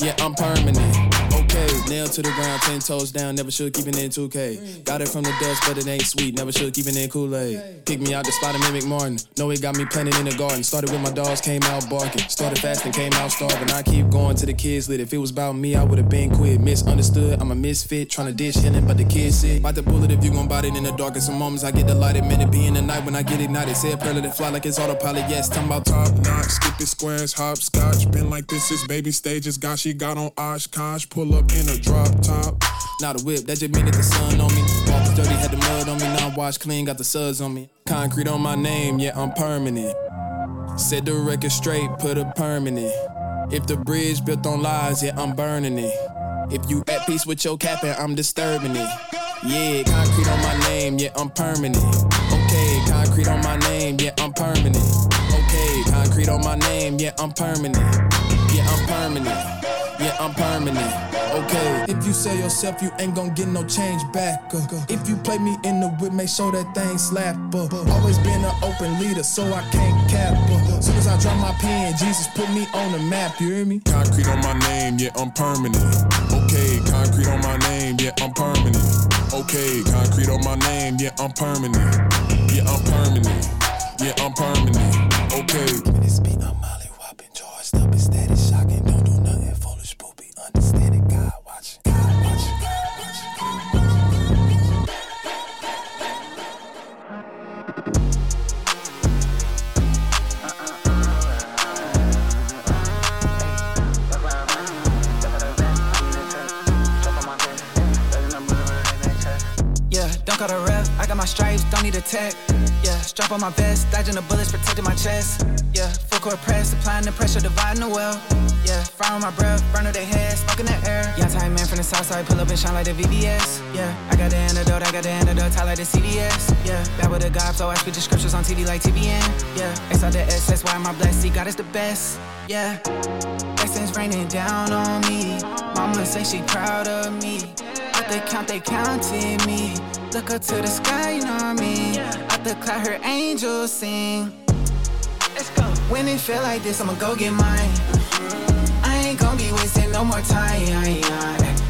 Yeah, I'm permanent. Okay, nail to the ground, ten toes down, never should keep it in 2K. Got it from the dust, but it ain't sweet, never should keep it in Kool-Aid. Pick me out the spot of Mimic Martin. Know it got me planted in the garden. Started with my dogs, came out barking. Started fasting, came out starving. I keep going to the kids lit. If it was about me, I would've been quit. Misunderstood, I'm a misfit, tryna dish healing, but the kids sick. About the bullet if you gon' bite it in the darkest of moments. I get delighted, man, it be in the night when I get ignited. Say a prayer, it fly like it's autopilot. Yes, talking about Top notch, skip squares, hopscotch. Been like this is baby stages. Got she got on Oshkosh. Pull up in a drop top. Not a whip, that just mean that the sun on me. Walk was dirty, had the mud on me. Now washed clean, got the suds on me. Concrete on my name, yeah, I'm permanent. Set the record straight, put a permanent. If the bridge built on lies, yeah, I'm burning it. If you at peace with your capping, I'm disturbing it. Yeah, concrete on my name, yeah, I'm permanent. Okay, concrete on my name, yeah, I'm permanent. Okay, concrete on my name, yeah, I'm permanent. Yeah, I'm permanent. Yeah, I'm permanent. Okay. If you sell yourself, you ain't gon' get no change back. Uh, if you play me in the whip, make sure that thing slap. Uh, always been an open leader, so I can't cap. Uh, soon as I drop my pen, Jesus put me on the map. You hear me? Concrete on my name, yeah, I'm permanent. Okay, concrete on my name, yeah, I'm permanent. Okay, concrete on my name, yeah, I'm permanent. Yeah, I'm permanent. Yeah, I'm permanent. Okay. Don't call the ref. I got my stripes, don't need a tech. Yeah, strap on my vest, dodging the bullets, protecting my chest. Yeah, full court press, applying the pressure, dividing the well. Yeah, frying on my breath, burning their head, smoke in the air. Young time man from the south side, pull up and shine like the VVS. Yeah, I got the antidote, I got the antidote, tie like the CDS. Yeah, bad with the God, so I speak the scriptures on TV like TBN. Yeah, X out the SS, why my blessed, see God is the best. Yeah, blessings raining down on me. Mama say she proud of me. Out the count, they counted me. Look up to the sky, you know what I mean? Out the cloud, her angels sing. Let's go. When it feel like this, I'ma go get mine. I ain't gonna be wasting no more time.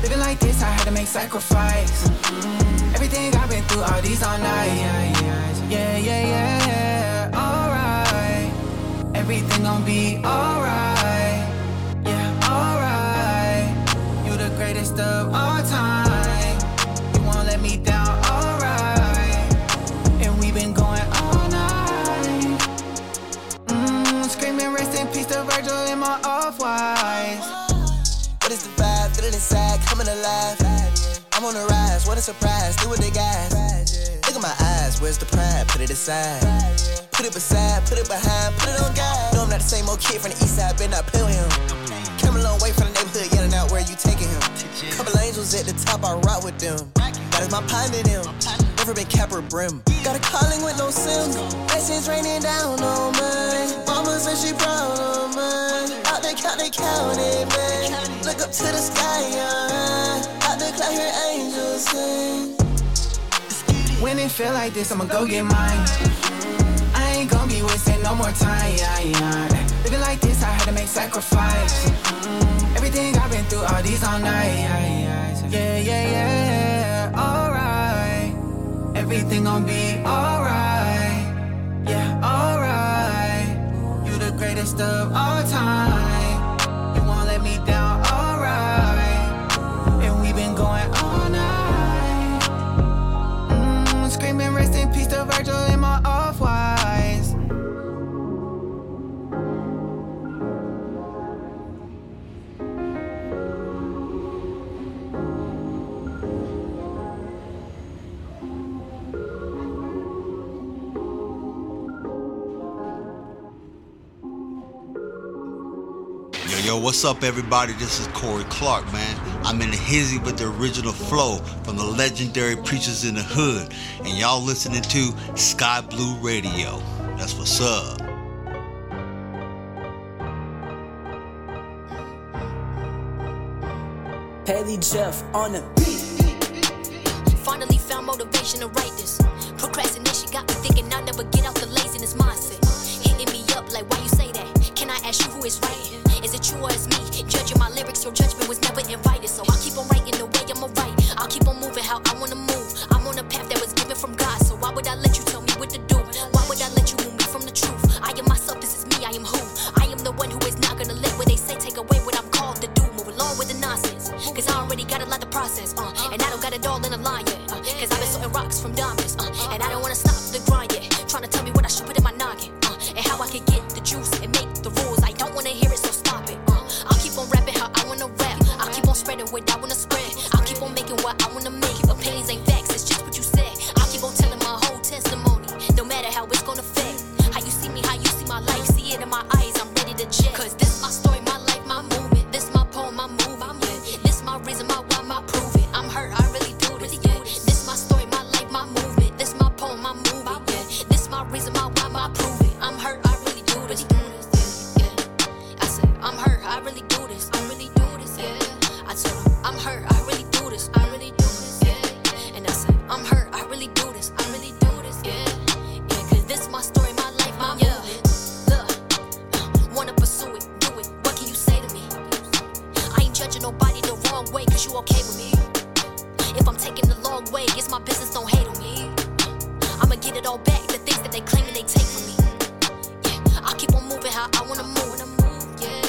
Living like this, I had to make sacrifice. Mm-hmm. Everything I've been through, all these all night. Yeah, yeah, yeah, yeah. Alright. Everything gon' be alright. Yeah, alright. You the greatest of all time. Inside, coming alive. I'm on the rise, what a surprise. Do what they got. Look at my eyes, where's the pride? Put it aside. Put it beside, put it behind, put it on God. No, I'm not the same old kid from the east side, been not play with him. Came a long way from the neighborhood, yelling out where you taking him. Couple angels at the top, I rock with them. That is my pine to them. Never been cap or brim. Got a calling with no sims. Blessings raining down on me. Mama said she proud of me. they count it, man. Look up to the sky, uh, out the cloud, hear angels sing. When it feel like this, I'ma go get mine. I ain't gonna be wasting no more time. Living like this, I had to make sacrifice. Everything I've been through, all these all night. Yeah, yeah, yeah. Alright. Everything gon' be alright. Yeah, alright. You the greatest of all time. Virgil in my off Yo, yo, what's up, everybody? This is Corey Clark, man. I'm in a hizzy with the original flow from the legendary Preachas in the Hood, and y'all listening to Sky Blue Radio. That's what's up. Haley Jeff on the beat. Finally found motivation to write this. Procrastination got me thinking I'll never get out the laziness mindset. Hitting me up like, why you say that? Can I ask you who is writing? Is it you or is me? Judging my lyrics, your judgment was never invited. So I'll keep on writing the way I'ma write. I'll keep on moving how I wanna move. I'm on a path that was given from God. So why would I let you tell me what to do? Why would I let you move me from the truth? I am myself, this is me, I am who? I am the one who is not gonna let what they say take away what I'm called to do. Move along with the nonsense. Cause I already got a lot to process, uh, and way, you okay with me. If I'm taking the long way, it's my business, don't hate on me. I'ma get it all back, the things that they claiming they take from me. Yeah, I'll keep on moving how I wanna move. Yeah,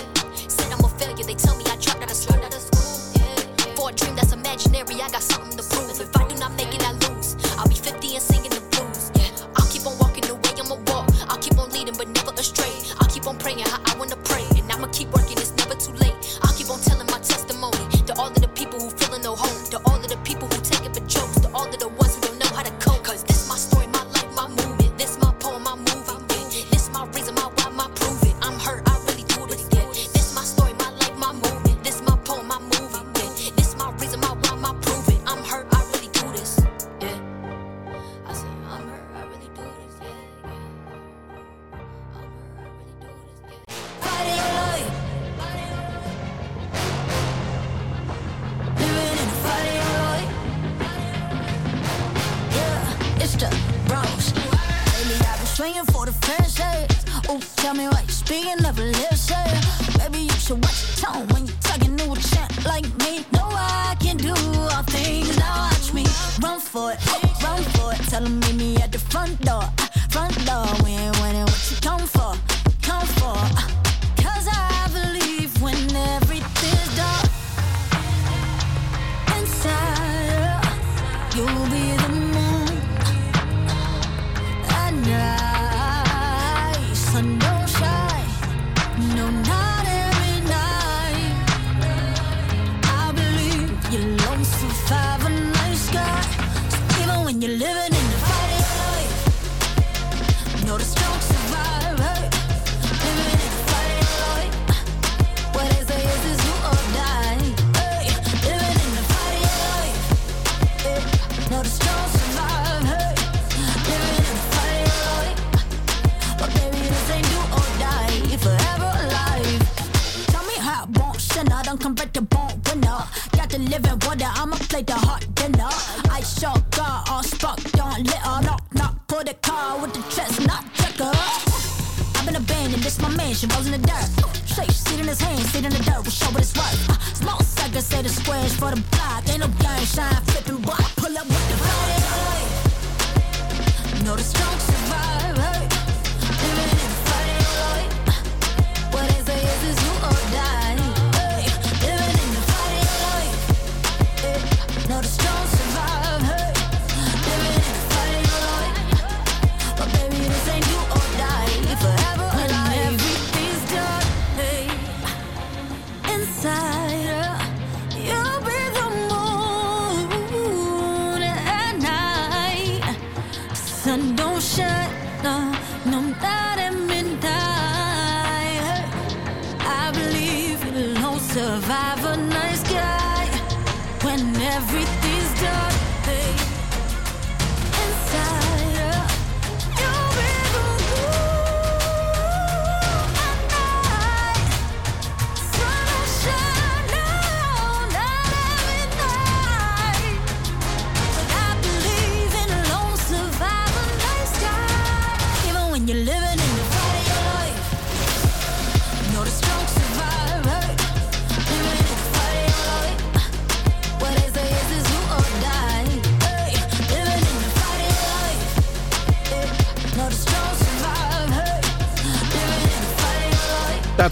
said I'm a failure, they tell me I dropped out of school. Yeah, for a dream that's imaginary, I got something to prove. If I do not make it, I lose. I'll be 50 and singing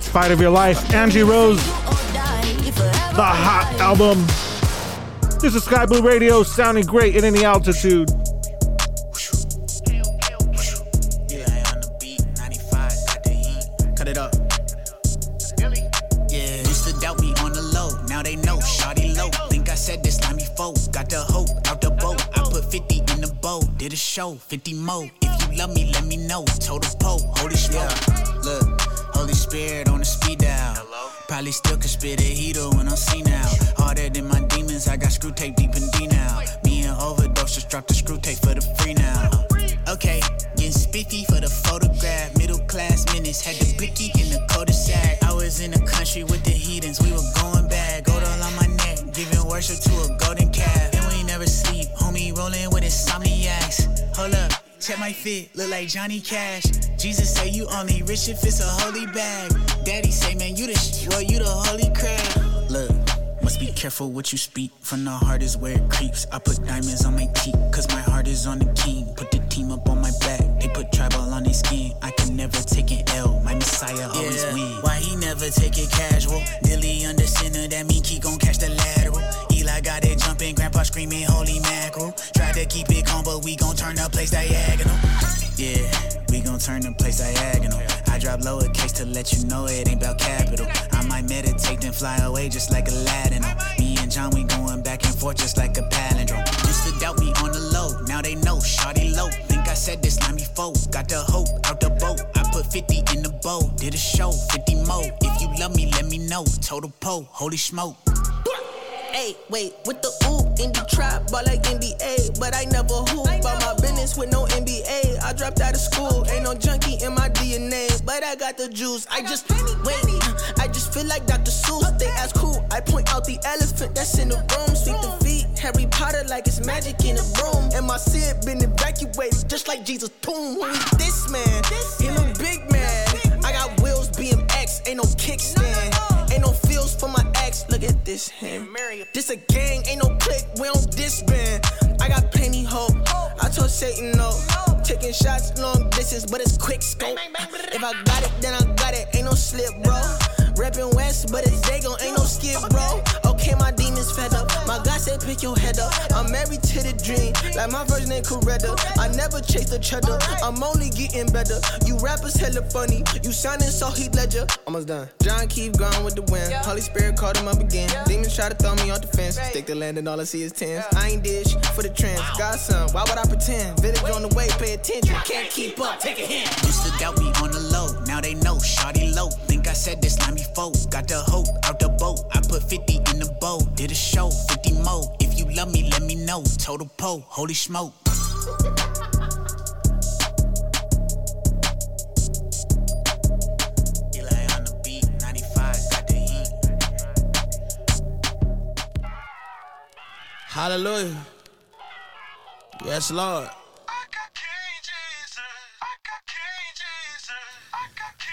Fight of Your Life. Angie Rose, the hot album. This is Sky Blue Radio, sounding great at any altitude. Cut it up. Johnny Cash. Jesus say you only rich if it's a holy bag. Daddy say, man, you the sh- well, you the holy crab. Look. Must be careful what you speak. From the heart is where it creeps. I put diamonds on my teeth, cause my heart is on the king. Put the team up on my back. They put tribal on their skin. I can never take an L. My messiah always win. Why he never take it casual? Dilly under center, that mean he gon' catch the lateral. Eli got it jumping, grandpa screaming, holy mackerel. Try to keep it calm, but we gon' turn the place diagonal. Yeah, we gon' turn the place diagonal. I drop lowercase to let you know it ain't about capital. I might meditate then fly away just like Aladdin. Me and Jon, we going back and forth just like a palindrome. Used to doubt me on the low, now they know, shawty low. Think I said this line before, got the hope out the boat. I put 50 in the bowl, did a show, 50 mo. If you love me, let me know. Total pole, holy smoke. Hey, wait, with the oop in the trap, ball like NBA, but I never hoop. About my business with no NBA. I dropped out of school, ain't no junkie in my DNA, but I got the juice. I just wait, I just feel like Dr. Seuss. They ask who, I point out the elephant that's in the room. Sweep the feet, Harry Potter like it's magic in a room. And my sin been evacuated just like Jesus' tomb. Who is this man? This Him a big man. I got wheels, BMX, ain't no kickstand. Ain't no feels for my ex. Look at this hand. This a gang, ain't no click, we don't disband. I got plenty hope. I told Satan no. Taking shots long distance, but it's quick scope. If I got it, then I got it. Ain't no slip, bro. Reppin' West, but it's Dago, ain't no skip, bro. Okay, my demons fed up. My God said, pick your head up. I'm married to the dream, like my first ain't Coretta. I never chase the cheddar, I'm only getting better. You rappers hella funny, you sounding so Heath Ledger. Almost done. Jon keep going with the wind. Holy Spirit called him up again. Demons try to throw me off the fence. Stick the land and all I see is tens. I ain't dish for the trends. Godson, why would I pretend? Village on the way, pay attention. Can't keep up, take a hint. Used to doubt me on the low, now they know, shawty low. I said this line before. Got the hope out the boat. I put 50 in the bowl. Did a show, 50 more. If you love me, let me know. Total po, holy smoke. Hallelujah. Yes, Lord.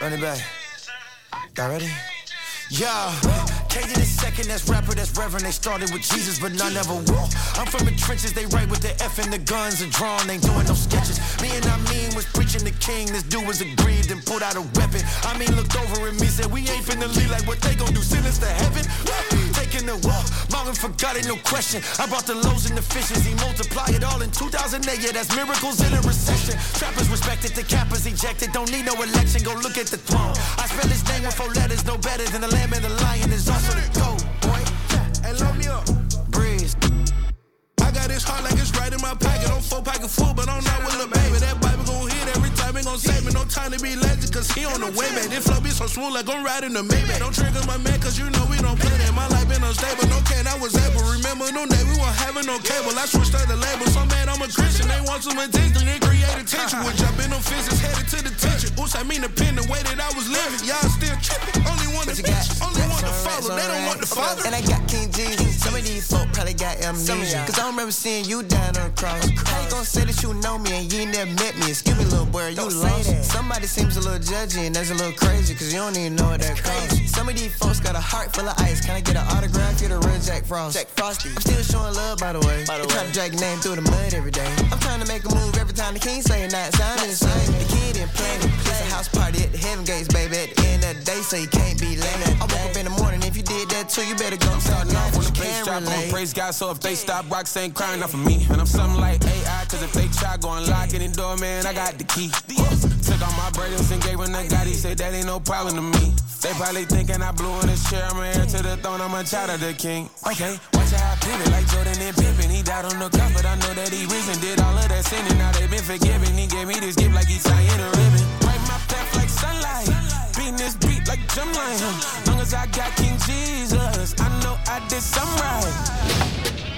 Run it back. Y'all ready? Yeah. Cage the second, that's rapper, that's reverend. They started with Jesus, but none ever walk. I'm from the trenches, they write with the F and the guns are drawn, ain't doing no sketches. Me and I mean was preaching the king. This dude was aggrieved and pulled out a weapon. I mean, looked over at me, said, We ain't finna leave like what they gon' do, send us to heaven. Taking the walk, Marvin forgot it, no question. I brought the lows and the fishes, he multiplied it all in 2008. Yeah, that's miracles in a recession. Trappers respected, the cappers ejected. Don't need no election, go look at the throne. I spell his name with four letters, no better than the lamb and the lion is also the go, boy. Hey, load me up. Breeze. I got this heart like it's right in my pocket. I'm four pocket full, but I'm not with a baby. That ain't gon' save me. No time to be lazy, cause he on the way back. This flow be so smooth like I'm riding the Maybach. Don't trigger my man, cause you know we don't play that. My life been unstable, no can, I was able. Remember no day, we weren't having no cable. I switched to the label, so mad I'm a Christian. They want some attention, they create attention. Would jump in them fences, headed to the tension. Oops, I mean the pen, the way that I was living. Y'all still tripping, only one to bitch, only one to follow. They don't want the father. And I got King Jesus. Some of these folk probably got amnesia. Cause I don't remember seeing you down on the cross. How you gon' say that you know me and you ain't never met me? Excuse me, little boy, you lost. Somebody seems a little judgy and that's a little crazy. Cause you don't even know what that costs. Some of these folks got a heart full of ice. Can I get an autograph? Get a real Jack Frost. Jack Frosty. I'm still showing love, by the way. By the way. Trying to drag name through the mud every day. I'm trying to make a move every time the king say not sounding the same. The kid in planning. It's a house party at the heaven gates, baby. At the end of the day, so you can't be late. I woke up in the morning. If you did that too, you better go start off on the bass drop. I'ma praise God. So if they stop, rocks ain't crying out for me. And I'm something like AI, cause if they try, go unlock any door, man, I got the key. Took all my burdens and gave him God. He said that ain't no problem to me. They probably thinking I blew in his chair. I'm heir to the throne. I'm a child of the king. Okay, watch how I pivot like Jordan and Pippen. He died on the cross, but I know that he risen. Did all of that sinning. Now they been forgiven. He gave me this gift like he's tying a ribbon. Right my path like sunlight. Beating this beat like drum line. Long as I got King Jesus, I know I did something right.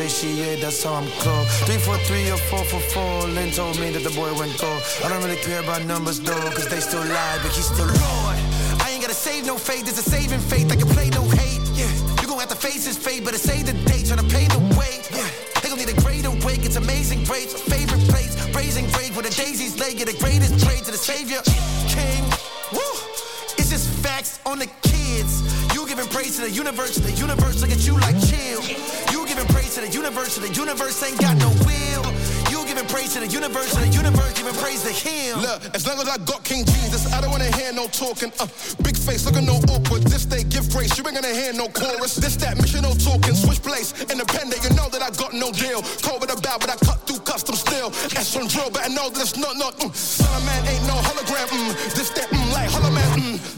ACA, that's how I'm for three or four for four. Lynn told me that the boy went gold. I don't really care about numbers though, cause they still lie, but he's still Lord. I ain't gotta save no faith, there's a saving faith. I can play no hate. Yeah, you gon' have to face his fate, but to save the day, tryna pay the way. Yeah, they gon' need a greater wake, it's amazing braids, favorite place, raising grave where the daisies lay. Get the greatest trade to the savior. King, praise to the universe, the universe look at you like chill. You giving praise to the universe, the universe ain't got no will. You giving praise to the universe, the universe giving praise to him. Look, as long as I got King Jesus, I don't wanna hear no talking. Uh, big face, looking no awkward. This day, give grace, you ain't gonna hear no chorus. This that mission, no talking. Switch place, independent, you know that I got no deal. Cold with a bow, but I cut through custom still. S on drill, but I know that it's not, not, mm. Ain't no hologram, mm. This that, mm, like hollow man, mm.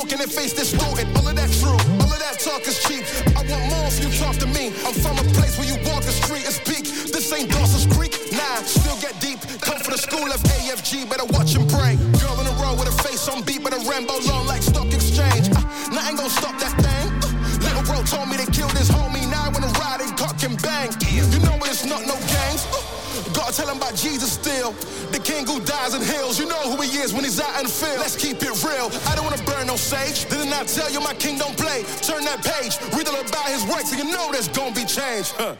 Talking and face distorted. All of that true, all of that talk is cheap. I want more if you talk to me. I'm from a place where you walk the street and speak. This ain't Dawson's Creek, nah, still get deep. Come for the school of AFG, better watch and pray. Girl in a row with a face on beat, but a Rambo long like stock exchange. Uh, nothing gonna stop that thing. Uh, little bro told me they kill this homie, now I wanna ride and cock and bang. You know it's not no gangs. Uh, Gotta tell him about Jesus still. King who dies in hills. You know who he is when he's out in the field. Let's keep it real. I don't wanna burn no sage. Didn't I tell you my king don't play? Turn that page, read all about his works, and you know there's gonna be change. Huh.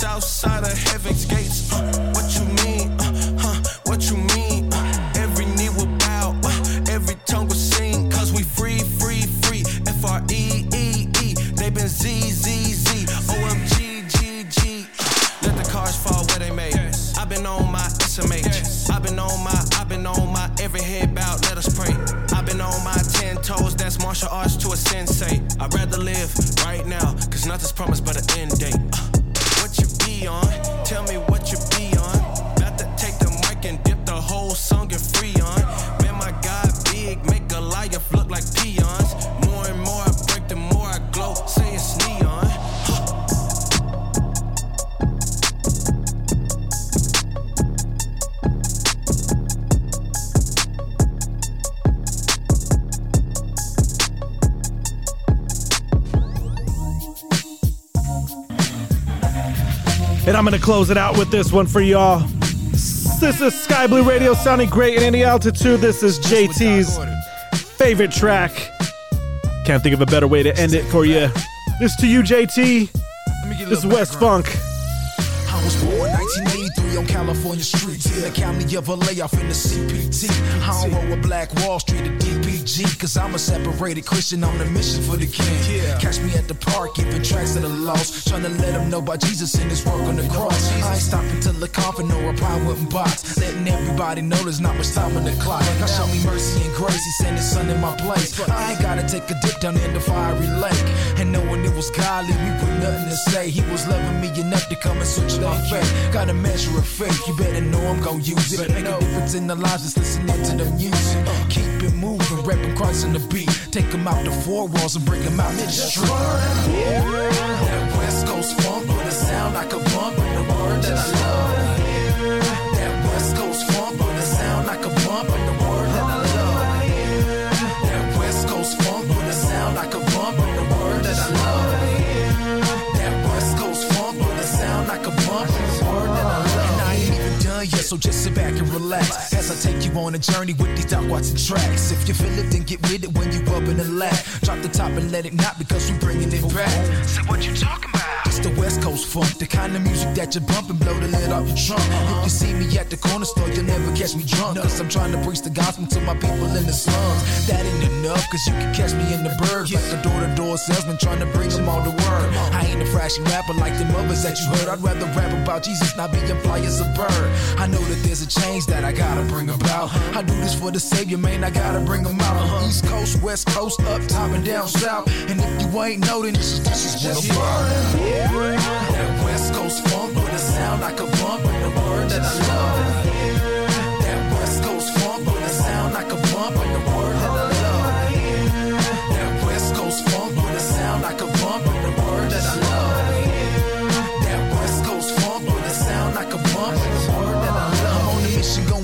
South side of And I'm going to close it out with this one for y'all. This is Sky Blue Radio sounding great in any altitude. This is JT's favorite track. Can't think of a better way to end it for you. This to you, JT. This is West Funk. I was born 1983 on California streets in the county of a layoff in the CPT. I don't roll with Black Wall Street or DPG, cause I'm a separated Christian on a mission for the king. Catch me at the park, giving tracks to the lost, trying to let them know about Jesus and his work on the cross. I ain't stopping till the coffin or a pie wooden box, letting everybody know there's not much time on the clock. God show me mercy and grace, he sent his son in my place. I ain't gotta take a dip down in the fiery lake, and knowing it was godly, we put nothing to say. He was loving me enough to come and switch it on faith. Got a measure of faith, you better know I'm gon' use it. Make a difference in the lives, just listening to the music. Keep it moving, rapping Christ on the beat. Take him out the four walls and bring him out to the street. That West Coast funk with a sound like a bump and the word that I love. So just sit back and relax as I take you on a journey with these Doc Watson tracks. If you feel it, then get with it when you up in the lap. Drop the top and let it not because we bringing it back. Say what you talking about? The West Coast funk, the kind of music that you bump and blow the lid off your trunk. If you see me at the corner store, you'll never catch me drunk. Cause I'm trying to preach the gospel to my people in the slums. That ain't enough, cause you can catch me in the burbs. Like the door to door salesman trying to bring them all the word. I ain't a flashy rapper like the mothers that you heard. I'd rather rap about Jesus, not being fly as a bird. I know that there's a change that I gotta bring about. I do this for the Savior, man, I gotta bring him out. Uh-huh. East Coast, West Coast, up top and down south. And if you ain't know, then this is, this is just fun. That West Coast funk with a sound like a bump and the word that I love.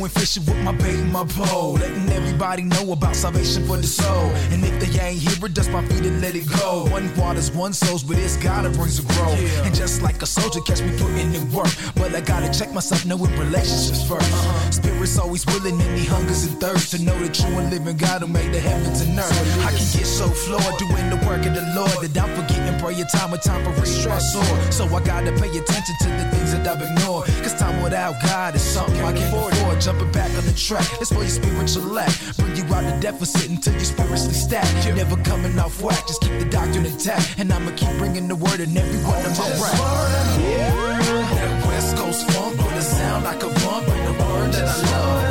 Going fishing with my bait and my pole. Letting everybody know about salvation for the soul. And if they ain't hear it, dust my feet and let it go. One waters, one souls, but it's gotta brings a grow. And just like a soldier, catch me putting in work. But I gotta check myself, knowing relationships 1st uh-huh. Spirit's always willing and he hungers and thirsts to know the true and living God who made the heavens and earth. I can get so flawed doing the work of the Lord that I'm forgetting prayer time with time for sword. So I gotta pay attention to the things that I've ignored. Cause time without God is something I can't afford. Jumping back on the track, it's for your spiritual lack. Bring you out the deficit until you're spiritually stacked. You're Never coming off whack, just keep the doctrine intact. And I'ma keep bringing the word in every one of my raps. That West Coast funk with a sound like a bump in the word that I love.